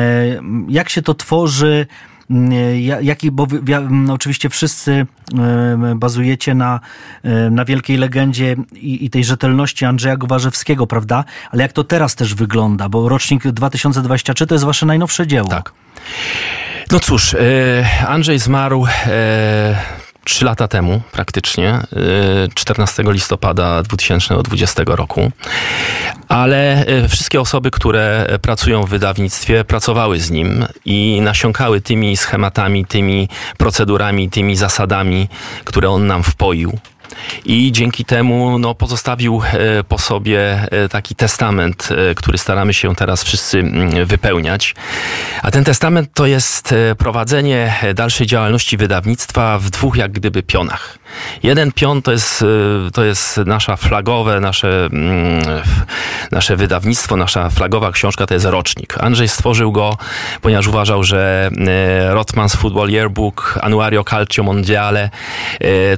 jak się to tworzy? Jaki, bo no, oczywiście wszyscy bazujecie na, na wielkiej legendzie i, i, tej rzetelności Andrzeja Gowarzewskiego, prawda? Ale jak to teraz też wygląda? Bo rocznik 2023 to jest wasze najnowsze dzieło. Tak. No cóż, e, Andrzej zmarł e, trzy lata temu praktycznie, 14 y, listopada 2020 roku. Ale y, wszystkie osoby, które pracują w wydawnictwie, pracowały z nim i nasiąkały tymi schematami, tymi procedurami, tymi zasadami, które on nam wpoił i dzięki temu no, pozostawił e, po sobie e, taki testament, e, który staramy się teraz wszyscy mm, wypełniać. A ten testament to jest prowadzenie dalszej działalności wydawnictwa w dwóch jak gdyby pionach. Jeden pion to jest, to jest nasza flagowe, nasze, mm, nasze wydawnictwo, nasza flagowa książka to jest rocznik. Andrzej stworzył go, ponieważ uważał, że Rotmans Football Yearbook, Annuario Calcio Mondiale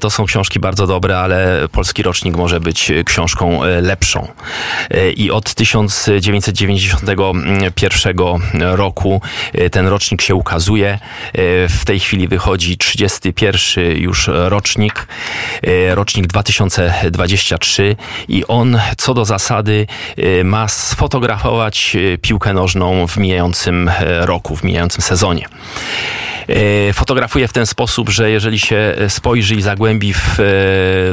to są książki bardzo dobre ale polski rocznik może być książką lepszą. I od 1991 roku ten rocznik się ukazuje. W tej chwili wychodzi 31 już rocznik, rocznik 2023 i on co do zasady ma sfotografować piłkę nożną w mijającym roku, w mijającym sezonie. E, fotografuje w ten sposób, że jeżeli się spojrzy i zagłębi w, e,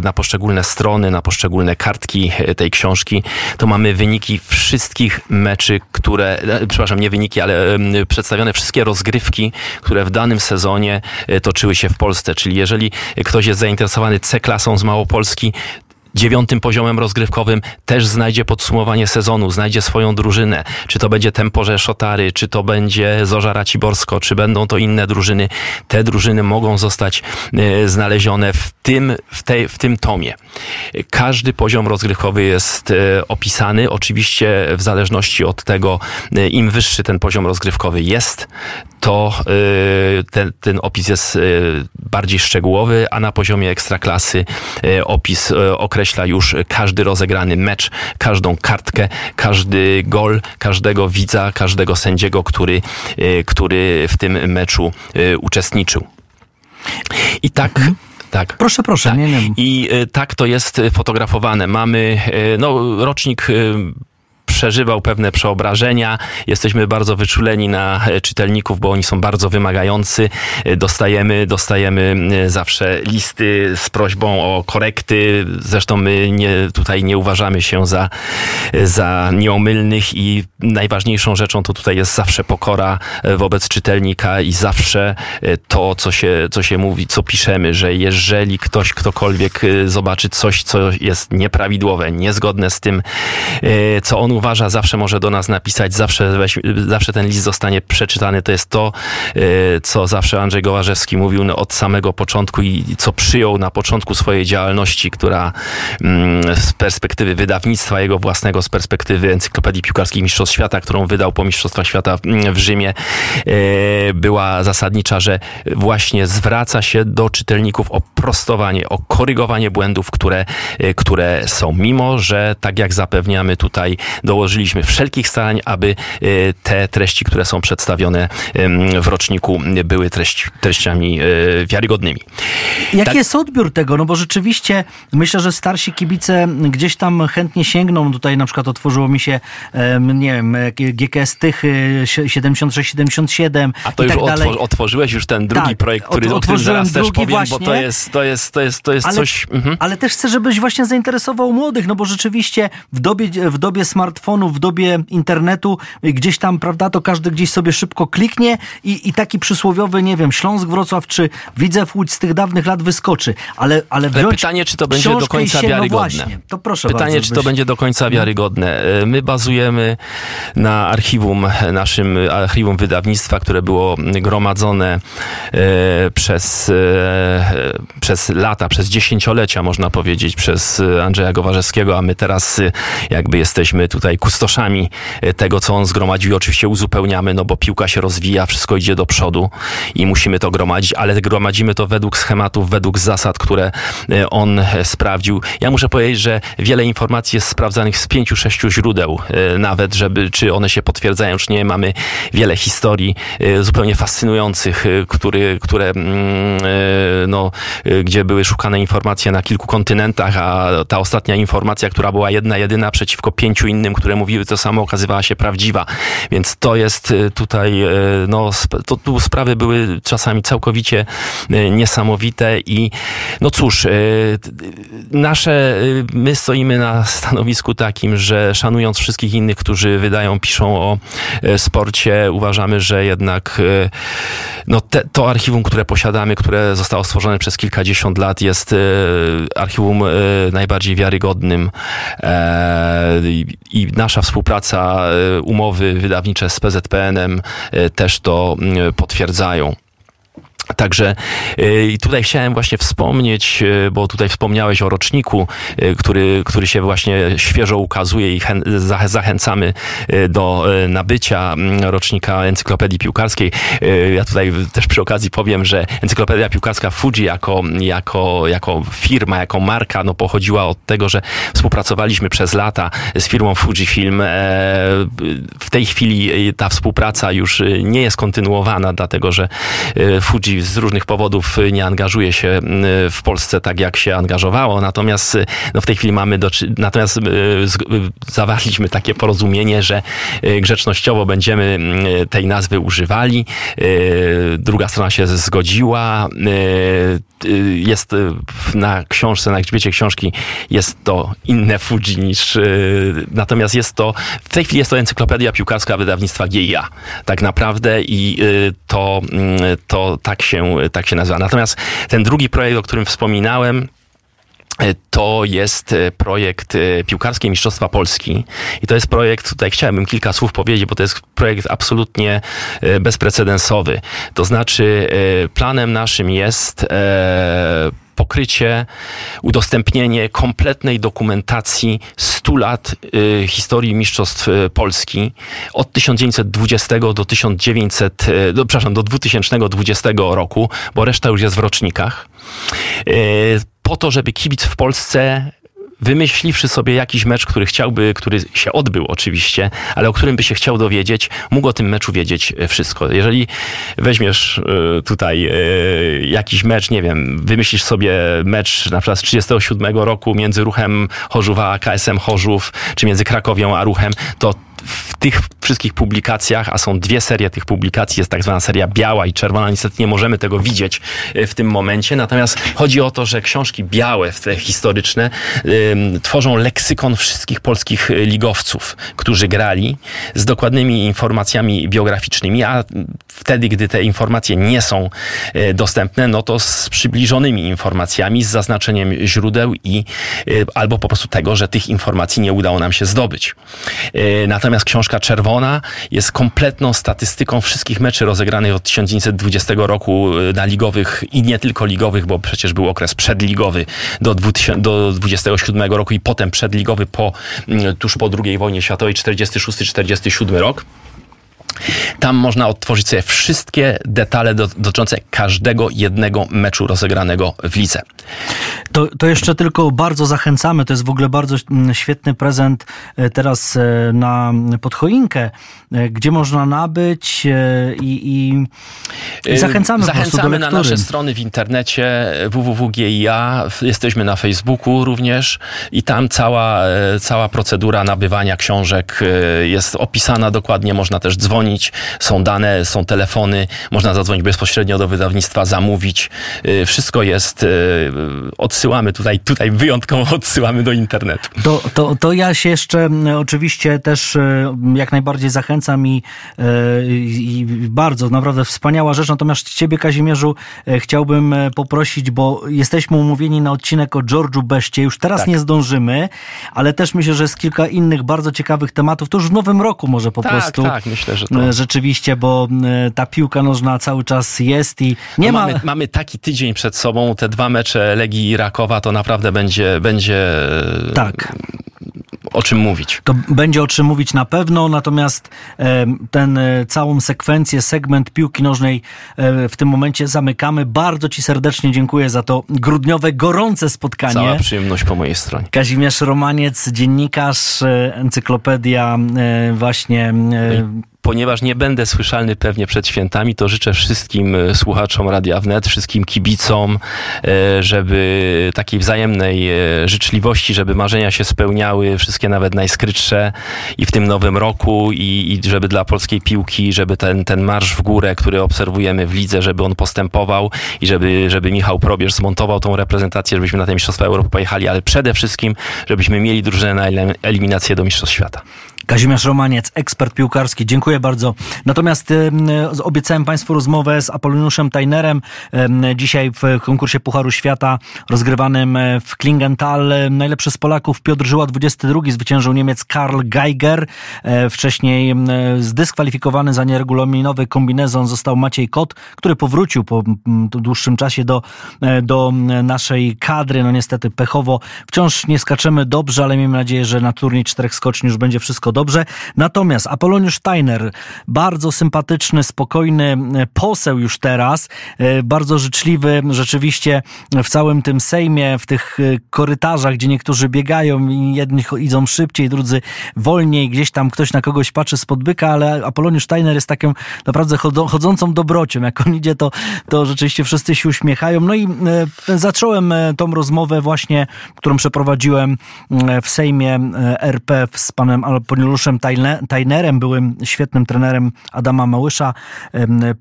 na poszczególne strony, na poszczególne kartki e, tej książki, to mamy wyniki wszystkich meczy, które, przepraszam, nie wyniki, ale przedstawione wszystkie rozgrywki, które w danym sezonie toczyły się w Polsce. Czyli jeżeli ktoś jest zainteresowany C-klasą z Małopolski, dziewiątym poziomem rozgrywkowym też znajdzie podsumowanie sezonu, znajdzie swoją drużynę. Czy to będzie Temporze Szotary, czy to będzie Zorza Raciborsko, czy będą to inne drużyny. Te drużyny mogą zostać e, znalezione w tym, w, tej, w tym tomie. Każdy poziom rozgrywkowy jest e, opisany, oczywiście w zależności od tego, e, im wyższy ten poziom rozgrywkowy jest, to ten, ten opis jest bardziej szczegółowy, a na poziomie ekstraklasy opis określa już każdy rozegrany mecz, każdą kartkę, każdy gol, każdego widza, każdego sędziego, który, który w tym meczu uczestniczył. I tak. Mhm. Tak. Proszę, proszę. Tak. Nie, nie. I tak to jest fotografowane. Mamy no, rocznik przeżywał pewne przeobrażenia. Jesteśmy bardzo wyczuleni na e, czytelników, bo oni są bardzo wymagający. E, dostajemy, dostajemy e, zawsze listy z prośbą o korekty. Zresztą my nie, tutaj nie uważamy się za, za nieomylnych i najważniejszą rzeczą to tutaj jest zawsze pokora wobec czytelnika i zawsze to, co się, co się mówi, co piszemy, że jeżeli ktoś, ktokolwiek zobaczy coś, co jest nieprawidłowe, niezgodne z tym, co on uważa, zawsze może do nas napisać, zawsze, zawsze ten list zostanie przeczytany. To jest to, e, co zawsze Andrzej Gołażewski mówił no, od samego początku i co przyjął na początku swojej działalności, która mm, z perspektywy wydawnictwa jego własnego, z perspektywy Encyklopedii Piłkarskich Mistrzostw Świata, którą wydał po Mistrzostwach Świata w Rzymie, e, była zasadnicza, że właśnie zwraca się do czytelników o prostowanie, o korygowanie błędów, które, e, które są. Mimo, że tak jak zapewniamy tutaj dołożyliśmy wszelkich starań, aby e, te treści, które są przedstawione w roczniku, były treść, treściami e, wiarygodnymi. Jaki tak. jest odbiór tego? No bo rzeczywiście myślę, że starsi kibice gdzieś tam chętnie sięgną. Tutaj na przykład otworzyło mi się, nie wiem, GKS Tych 76-77 A to już tak otwor otworzyłeś już ten drugi tak, projekt, który, o którym zaraz też powiem, właśnie, bo to jest, to jest, to jest, to jest ale, coś... Mhm. Ale też chcę, żebyś właśnie zainteresował młodych, no bo rzeczywiście w dobie, w dobie smartfonu, w dobie internetu, gdzieś tam, prawda, to każdy gdzieś sobie szybko kliknie i, i taki przysłowiowy, nie wiem, Śląsk, Wrocław czy Widzew Łódź z tych dawnych lat wyskoczy. Ale, ale, ale pytanie, czy to będzie do końca się, wiarygodne. No to proszę pytanie, bardzo, czy to będzie do końca wiarygodne. E, my bazujemy na archiwum, naszym archiwum wydawnictwa, które było gromadzone e, przez, e, przez lata, przez dziesięciolecia, można powiedzieć, przez Andrzeja Gowarzewskiego, a my teraz jakby jesteśmy tutaj kustoszami tego, co on zgromadził i oczywiście uzupełniamy, no bo piłka się rozwija, wszystko idzie do przodu i musimy to gromadzić, ale gromadzimy to według schematów, według zasad, które on sprawdził. Ja muszę powiedzieć, że wiele informacji jest sprawdzanych z pięciu, sześciu źródeł, nawet, żeby, czy one się potwierdzają, czy nie. Mamy wiele historii zupełnie fascynujących, który, które, mm, no, gdzie były szukane informacje na kilku kontynentach, a ta ostatnia informacja, która była jedna, jedyna przeciwko pięciu innym, które mówiły to samo, okazywała się prawdziwa. Więc to jest y, tutaj, y, no, to, tu sprawy były czasami całkowicie y, niesamowite i no cóż, nasze, my stoimy na stanowisku takim, że szanując wszystkich innych, którzy wydają, piszą o sporcie, uważamy, że jednak no te, to archiwum, które posiadamy, które zostało stworzone przez kilkadziesiąt lat, jest archiwum najbardziej wiarygodnym e, nasza współpraca, e, umowy wydawnicze z PZPN-em e, też to potwierdzają. Także y, i tutaj chciałem właśnie wspomnieć, y, bo tutaj wspomniałeś o roczniku, y, który, który się właśnie świeżo ukazuje i zachęcamy do nabycia mm, rocznika Encyklopedii Piłkarskiej. Ja tutaj też przy okazji powiem, że Encyklopedia Piłkarska Fuji jako, jako, jako firma, jako marka, no pochodziła od tego, że współpracowaliśmy przez lata z firmą Fujifilm. E, w tej chwili ta współpraca już nie jest kontynuowana, dlatego że Fuji z różnych powodów nie angażuje się y, w Polsce tak, jak się angażowało. Natomiast y, no, w tej chwili mamy do, natomiast y, zawarliśmy takie porozumienie, że grzecznościowo będziemy tej nazwy używali. Druga strona się zgodziła. Jest na książce, na grzbiecie książki jest to inne Fuji niż natomiast jest to, w tej chwili jest to encyklopedia piłkarska wydawnictwa GIA. Tak naprawdę i to, to tak się, tak się nazywa. Natomiast ten drugi projekt, o którym wspominałem, e, to jest e, projekt e, Piłkarskie Mistrzostwa Polski. I to jest projekt, tutaj chciałbym kilka słów powiedzieć, bo to jest projekt absolutnie bezprecedensowy. To znaczy, planem naszym jest pokrycie, udostępnienie kompletnej dokumentacji 100 lat y, historii Mistrzostw y, Polski od 1920 do 1900, y, do, przepraszam, do 2020 roku, bo reszta już jest w rocznikach. Y, po to, żeby kibic w Polsce wymyśliwszy sobie jakiś mecz, który chciałby, który się odbył oczywiście, ale o którym by się chciał dowiedzieć, mógł o tym meczu wiedzieć e, wszystko. Jeżeli weźmiesz e, tutaj e, jakiś mecz, nie wiem, wymyślisz sobie mecz na przykład z 37 roku między ruchem Chorzów a KSM Chorzów, czy między Krakowią a ruchem, to w tych wszystkich publikacjach, a są dwie serie tych publikacji, jest tak zwana seria biała i czerwona, niestety nie możemy tego widzieć e, w tym momencie, natomiast chodzi o to, że książki białe, te historyczne, tworzą leksykon wszystkich polskich ligowców, którzy grali z dokładnymi informacjami biograficznymi, a wtedy, gdy te informacje nie są e, dostępne, no to z przybliżonymi informacjami, z zaznaczeniem źródeł i e, albo po prostu tego, że tych informacji nie udało nam się zdobyć. Natomiast Natomiast książka czerwona jest kompletną statystyką wszystkich meczy rozegranych od 1920 roku y, na ligowych i nie tylko ligowych, bo przecież był okres przedligowy do, 20, do 27 roku i potem przedligowy po, mm, tuż po II wojnie światowej 46-47 rok. Tam można odtworzyć sobie wszystkie detale dotyczące każdego jednego meczu rozegranego w lidze. To, to jeszcze tylko bardzo zachęcamy. To jest w ogóle bardzo mm, świetny prezent e, teraz e, na podchoinkę, e, gdzie można nabyć i, i, i zachęcamy, zachęcamy na nasze strony w internecie www.gia. Jesteśmy na Facebooku również i tam cała, cała procedura nabywania książek jest opisana dokładnie. Można też dzwonić. Są dane, są telefony. Można zadzwonić bezpośrednio do wydawnictwa, zamówić. Wszystko jest odsyłane odsyłamy tutaj, tutaj wyjątkowo odsyłamy do internetu. To, to, to ja się jeszcze oczywiście też e, jak najbardziej zachęcam i, e, i bardzo, naprawdę wspaniała rzecz. Natomiast ciebie, Kazimierzu, e, chciałbym poprosić, bo jesteśmy umówieni na odcinek o George'u Beszcie. Już teraz tak. nie zdążymy, ale też myślę, że jest kilka innych bardzo ciekawych tematów. To już w nowym roku może po tak, prostu. Tak, myślę, że to. Rzeczywiście, bo ta piłka nożna cały czas jest i nie no ma... Mamy, mamy taki tydzień przed sobą, te dwa mecze Legii i Krakowa to naprawdę będzie, będzie tak. o czym mówić. To będzie o czym mówić na pewno, natomiast ten e, całą sekwencję, segment piłki nożnej e, w tym momencie zamykamy. Bardzo Ci serdecznie dziękuję za to grudniowe, gorące spotkanie. Cała przyjemność po mojej stronie. Kazimierz Romaniec, dziennikarz, e, encyklopedia właśnie no ponieważ nie będę słyszalny pewnie przed świętami, to życzę wszystkim e, słuchaczom Radia Wnet, wszystkim kibicom, e, żeby takiej wzajemnej e, życzliwości, żeby marzenia się spełniały, wszystkie nawet najskrytsze i w tym nowym roku i, i żeby dla polskiej piłki, żeby ten, ten marsz w górę, który obserwujemy w lidze, żeby on postępował i żeby, żeby Michał Probierz zmontował tą reprezentację, żebyśmy na te Mistrzostwa Europy pojechali, ale przede wszystkim, żebyśmy mieli drużynę na eliminację do Mistrzostw Świata. Kazimierz Romaniec, ekspert piłkarski. Dziękuję bardzo. Natomiast e, obiecałem Państwu rozmowę z Apolloniuszem Tajnerem. E, dzisiaj w konkursie Pucharu Świata rozgrywanym e, w Klingenthal. Najlepszy z Polaków Piotr Żyła, 22. Zwyciężył Niemiec Karl Geiger. Wcześniej zdyskwalifikowany za nieregulaminowy kombinezon został Maciej Kot, który powrócił po dłuższym czasie do, do naszej kadry. No niestety pechowo. Wciąż nie skaczemy dobrze, ale miejmy nadzieję, że na turniej czterech skoczni już będzie wszystko dobrze. Natomiast Apoloniusz Steiner, bardzo sympatyczny, spokojny e, poseł już teraz, e, bardzo życzliwy, rzeczywiście w całym tym Sejmie, w tych e, korytarzach, gdzie niektórzy biegają i jedni idą szybciej, drudzy wolniej, gdzieś tam ktoś na kogoś patrzy spod byka, ale Apoloniusz Steiner jest taką naprawdę chodzącą dobrocią. Jak on idzie, to, to rzeczywiście wszyscy się uśmiechają. No i zacząłem tą rozmowę właśnie, którą przeprowadziłem w Sejmie RP z panem Apoloniuszem Juliuszem Tajnerem, byłym świetnym trenerem Adama Małysza,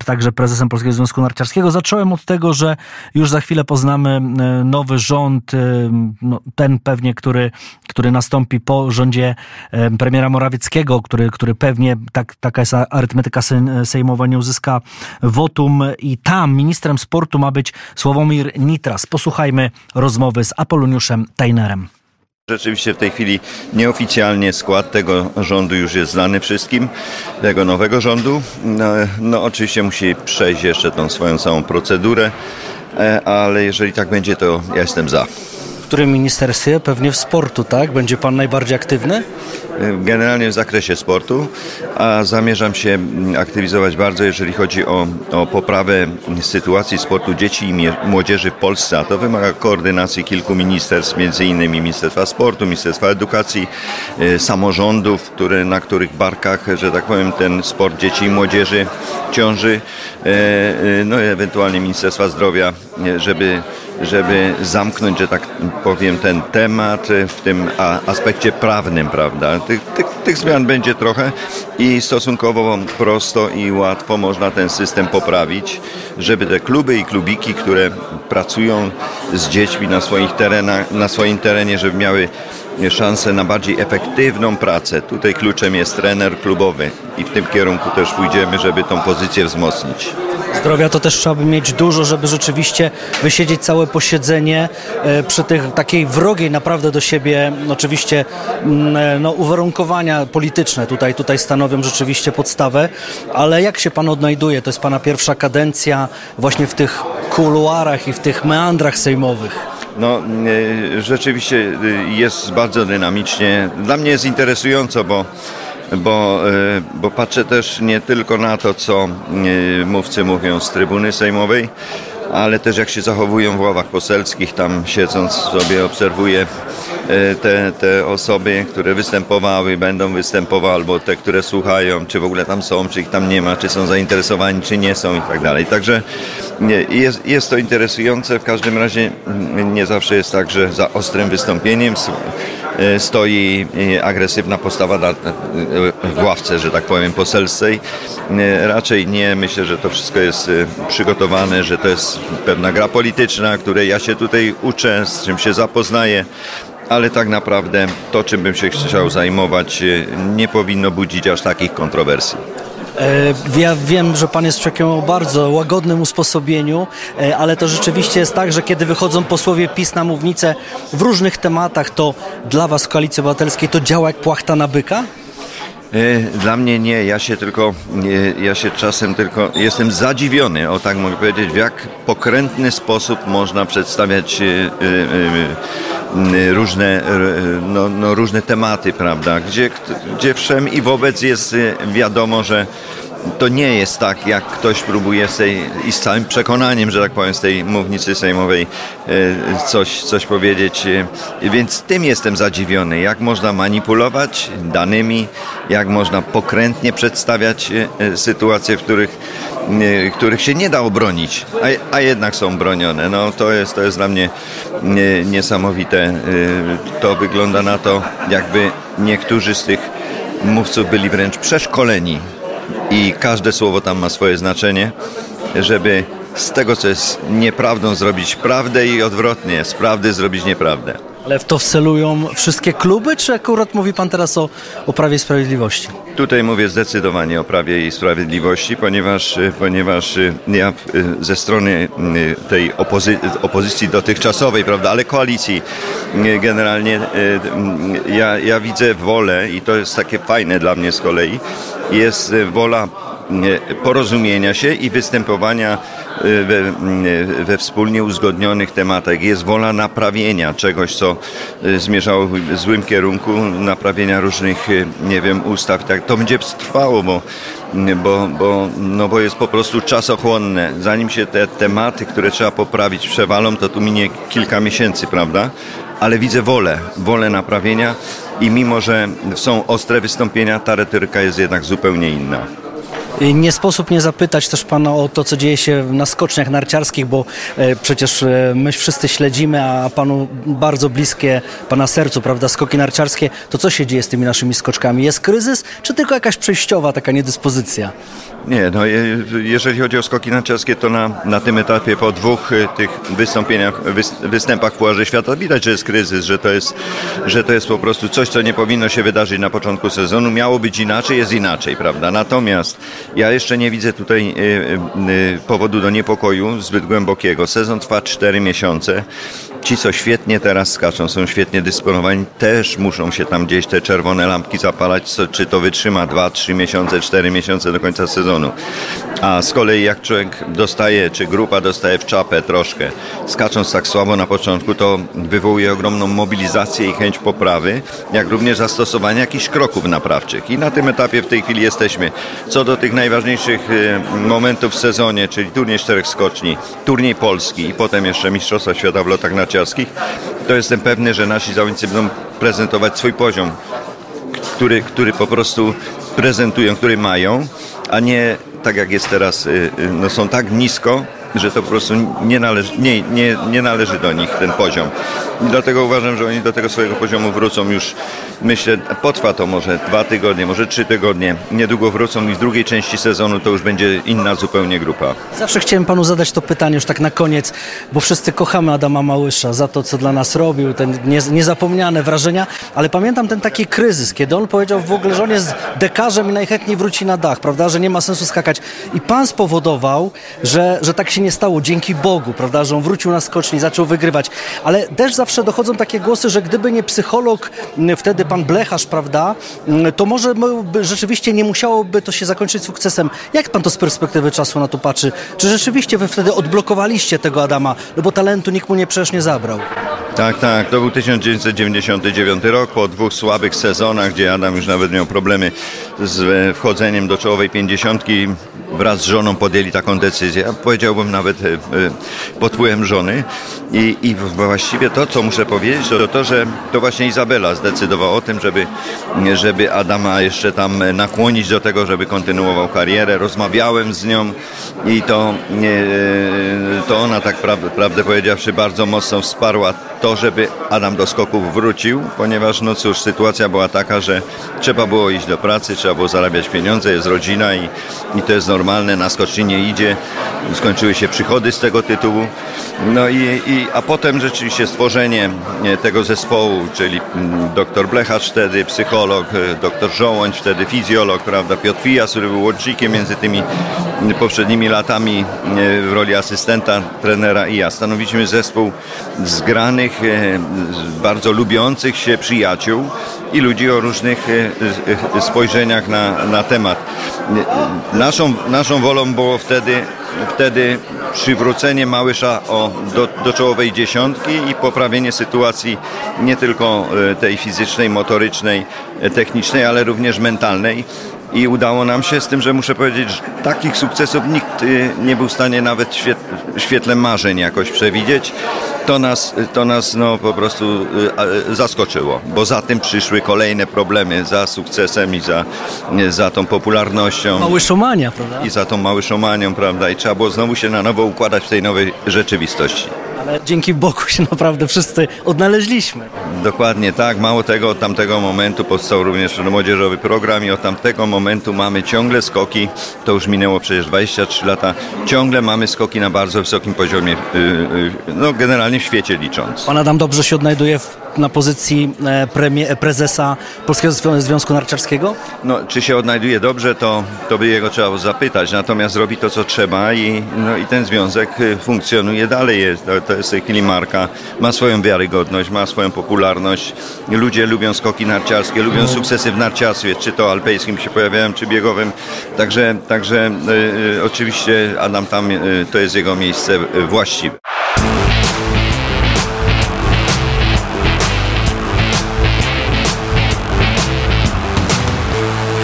także prezesem Polskiego Związku Narciarskiego. Zacząłem od tego, że już za chwilę poznamy nowy rząd, no, ten pewnie, który, który nastąpi po rządzie premiera Morawieckiego, który, który pewnie, tak, taka jest arytmetyka sejmowa, nie uzyska wotum i tam ministrem sportu ma być Sławomir Nitras. Posłuchajmy rozmowy z Apoloniuszem Tajnerem. Rzeczywiście w tej chwili nieoficjalnie skład tego rządu już jest znany wszystkim, tego nowego rządu. No, no oczywiście musi przejść jeszcze tą swoją całą procedurę e, ale jeżeli tak będzie, to ja jestem za. W którym ministerstwie? Pewnie w sportu, tak? Będzie pan najbardziej aktywny? Generalnie w zakresie sportu, a zamierzam się aktywizować bardzo, jeżeli chodzi o, o poprawę sytuacji sportu dzieci i młodzieży w Polsce. A to wymaga koordynacji kilku ministerstw, między innymi Ministerstwa Sportu, Ministerstwa Edukacji, y, samorządów, które, na których barkach, że tak powiem, ten sport dzieci i młodzieży ciąży, y, y, no i ewentualnie Ministerstwa Zdrowia, żeby żeby zamknąć, że tak powiem, ten temat w tym aspekcie prawnym, prawda? Tych, tych, tych, zmian będzie trochę i stosunkowo prosto i łatwo można ten system poprawić, żeby te kluby i klubiki, które pracują z dziećmi na swoich terenach, na swoim terenie, żeby miały szansę na bardziej efektywną pracę. Tutaj kluczem jest trener klubowy i w tym kierunku też pójdziemy, żeby tą pozycję wzmocnić. Zdrowia to też trzeba by mieć dużo, żeby rzeczywiście wysiedzieć całe posiedzenie e, przy tych takiej wrogiej naprawdę do siebie oczywiście e, no, uwarunkowania polityczne tutaj, tutaj stanowią rzeczywiście podstawę, ale jak się Pan odnajduje? To jest Pana pierwsza kadencja właśnie w tych kuluarach i w tych meandrach sejmowych. No, e, rzeczywiście jest bardzo dynamicznie. Dla mnie jest interesująco, bo bo, e, bo patrzę też nie tylko na to, co e, mówcy mówią z trybuny sejmowej, ale też jak się zachowują w ławach poselskich, tam siedząc sobie obserwuję e, te, te osoby, które występowały, będą występowały, albo te, które słuchają, czy w ogóle tam są, czy ich tam nie ma, czy są zainteresowani, czy nie są i tak dalej. Także jest, jest to interesujące, w każdym razie nie zawsze jest tak, że za ostrym wystąpieniem stoi e, agresywna postawa e, w ławce, że tak powiem, poselskiej. Raczej nie. Myślę, że to wszystko jest przygotowane, że to jest pewna gra polityczna, której ja się tutaj uczę, z czym się zapoznaję ale tak naprawdę to, czym bym się chciał zajmować, nie powinno budzić aż takich kontrowersji. E, ja wiem, że Pan jest człowiekiem o bardzo łagodnym usposobieniu, e, ale to rzeczywiście jest tak, że kiedy wychodzą posłowie PiS na mównicę w różnych tematach, to dla Was Koalicji Obywatelskiej to działa jak płachta na byka? E, dla mnie nie, ja się tylko, ja się czasem tylko, jestem zadziwiony, o tak mogę powiedzieć, w jak pokrętny sposób można przedstawiać różne, no, no, różne tematy, prawda, gdzie, gdzie wszem i wobec jest wiadomo, że to nie jest tak, jak ktoś próbuje z tej, i z całym przekonaniem, że tak powiem, z tej mównicy sejmowej e, coś, coś powiedzieć. E, więc tym jestem zadziwiony, jak można manipulować danymi, jak można pokrętnie przedstawiać sytuacje, w których, których się nie da obronić, a, a jednak są bronione. No, to, jest, to jest dla mnie niesamowite. To wygląda na to, jakby niektórzy z tych mówców byli wręcz przeszkoleni i każde słowo tam ma swoje znaczenie, żeby z tego, co jest nieprawdą, zrobić prawdę i odwrotnie, z prawdy zrobić nieprawdę. Ale w to wcelują wszystkie kluby, czy akurat mówi Pan teraz o, o Prawie i Sprawiedliwości? Tutaj mówię zdecydowanie o Prawie i Sprawiedliwości, ponieważ, ponieważ y, ja y, ze strony tej opozy opozycji dotychczasowej, prawda, ale koalicji generalnie ja, ja widzę wolę i to jest takie fajne dla mnie z kolei, jest wola porozumienia się i występowania y, we, y, we, wspólnie uzgodnionych tematach. Jest wola naprawienia czegoś, co y, zmierzało w złym kierunku, naprawienia różnych, nie wiem, ustaw. Tak, to będzie trwało, bo, bo, bo, no bo jest po prostu czasochłonne. Zanim się te tematy, które trzeba poprawić, przewalą, to tu minie kilka miesięcy, prawda? Ale widzę wolę, wolę naprawienia i mimo, że są ostre wystąpienia, ta retoryka jest jednak zupełnie inna. Nie sposób nie zapytać też Pana o to, co dzieje się na skoczniach narciarskich, bo e, przecież e, my wszyscy śledzimy, a Panu bardzo bliskie Pana sercu, prawda, skoki narciarskie. To co się dzieje z tymi naszymi skoczkami? Jest kryzys, czy tylko jakaś przejściowa taka niedyspozycja? Nie, no jeżeli chodzi o skoki narciarskie, to na, na tym etapie po dwóch e, tych wystąpieniach, występach w Pucharze Świata widać, że jest kryzys, że to jest, że to jest po prostu coś, co nie powinno się wydarzyć na początku sezonu. Miało być inaczej, jest inaczej, prawda? Natomiast ja jeszcze nie widzę tutaj y, y, powodu do niepokoju zbyt głębokiego. Sezon trwa 4 miesiące. Ci, co świetnie teraz skaczą, są świetnie dysponowani, też muszą się tam gdzieś te czerwone lampki zapalać, co, czy to wytrzyma 2, 3 miesiące, 4 miesiące do końca sezonu. A z kolei jak człowiek dostaje, czy grupa dostaje w czapę troszkę, skacząc tak słabo na początku, to wywołuje ogromną mobilizację i chęć poprawy, jak również zastosowania jakichś kroków naprawczych. I na tym etapie w tej chwili jesteśmy. Co do tych najważniejszych y, momentów w sezonie, czyli turniej czterech skoczni, turniej Polski i potem jeszcze Mistrzostwa Świata w lotach narciarskich, to jestem pewny, że nasi zawodnicy będą prezentować swój poziom, który, który po prostu prezentują, który mają, a nie tak jak jest teraz, y, y, no są tak nisko, że to po prostu nie należy, nie, nie, nie należy do nich ten poziom. I dlatego uważam, że oni do tego swojego poziomu wrócą już, myślę, potrwa to może dwa tygodnie, może trzy tygodnie. Niedługo wrócą i w drugiej części sezonu to już będzie inna zupełnie grupa. Zawsze chciałem panu zadać to pytanie już tak na koniec, bo wszyscy kochamy Adama Małysza za to, co dla nas robił, ten niezapomniane wrażenia, ale pamiętam ten taki kryzys, kiedy on powiedział w ogóle, że on jest dekarzem i najchętniej wróci na dach, prawda, że nie ma sensu skakać. I pan spowodował, że, że tak się nie stało, dzięki Bogu, prawda, że on wrócił na skoczni, zaczął wygrywać. Ale też zawsze dochodzą takie głosy, że gdyby nie psycholog, wtedy pan Blecharz, prawda, to może rzeczywiście nie musiałoby to się zakończyć sukcesem. Jak pan to z perspektywy czasu na to patrzy? Czy rzeczywiście wy wtedy odblokowaliście tego Adama, no bo talentu nikt mu nie przecież nie zabrał? Tak, tak. To był 1999 rok, po dwóch słabych sezonach, gdzie Adam już nawet miał problemy z e, wchodzeniem do czołowej pięćdziesiątki. Wraz z żoną podjęli taką decyzję. Powiedziałbym nawet e, e, pod wpływem żony. I, I właściwie to, co muszę powiedzieć, to to, że to właśnie Izabela zdecydowała o tym, żeby, żeby Adama jeszcze tam nakłonić do tego, żeby kontynuował karierę. Rozmawiałem z nią i to, to ona tak prawdę powiedziawszy bardzo mocno wsparła to, żeby Adam do skoków wrócił, ponieważ no cóż, sytuacja była taka, że trzeba było iść do pracy, trzeba było zarabiać pieniądze, jest rodzina i, i to jest normalne, na skoczni nie idzie, skończyły się przychody z tego tytułu. No i, i a potem rzeczywiście stworzenie tego zespołu, czyli mm, doktor Blecharz wtedy, psycholog, e, doktor Żołądź wtedy, fizjolog, prawda, Piotr Fijas, który był łącznikiem między tymi poprzednimi latami e, w roli asystenta, trenera i ja. Stanowiliśmy zespół zgranych E, bardzo lubiących się przyjaciół i ludzi o różnych e, e, spojrzeniach na, na temat. Naszą, naszą wolą było wtedy, wtedy przywrócenie Małysza o, do, do czołowej dziesiątki i poprawienie sytuacji nie tylko tej fizycznej, motorycznej, technicznej, ale również mentalnej i udało nam się z tym, że muszę powiedzieć, że takich sukcesów nikt nie był w stanie nawet w świetle marzeń jakoś przewidzieć to nas, to nas no, po prostu y, zaskoczyło, bo za tym przyszły kolejne problemy, za sukcesem i za, za tą popularnością. Mały szomania, prawda? I za tą mały szomanią, prawda? I trzeba było znowu się na nowo układać w tej nowej rzeczywistości ale dzięki Bogu się naprawdę wszyscy odnaleźliśmy. Dokładnie tak. Mało tego, od tamtego momentu powstał również młodzieżowy program i od tamtego momentu mamy ciągle skoki. To już minęło przecież 23 lata. Ciągle mamy skoki na bardzo wysokim poziomie, y, y, no generalnie w świecie licząc. Pan Adam dobrze się odnajduje w na pozycji e, premie, e, prezesa Polskiego Związku Narciarskiego? No, czy się odnajduje dobrze, to, to by jego trzeba zapytać. Natomiast robi to, co trzeba i, no, i ten związek y, funkcjonuje dalej. Jest, to, jest tej chwili marka, ma swoją wiarygodność, ma swoją popularność. Ludzie lubią skoki narciarskie, lubią mhm. sukcesy w narciarstwie, czy to alpejskim się pojawiają, czy biegowym. Także, także y, oczywiście Adam tam, y, to jest jego miejsce właściwe.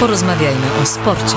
Porozmawiajmy o sporcie.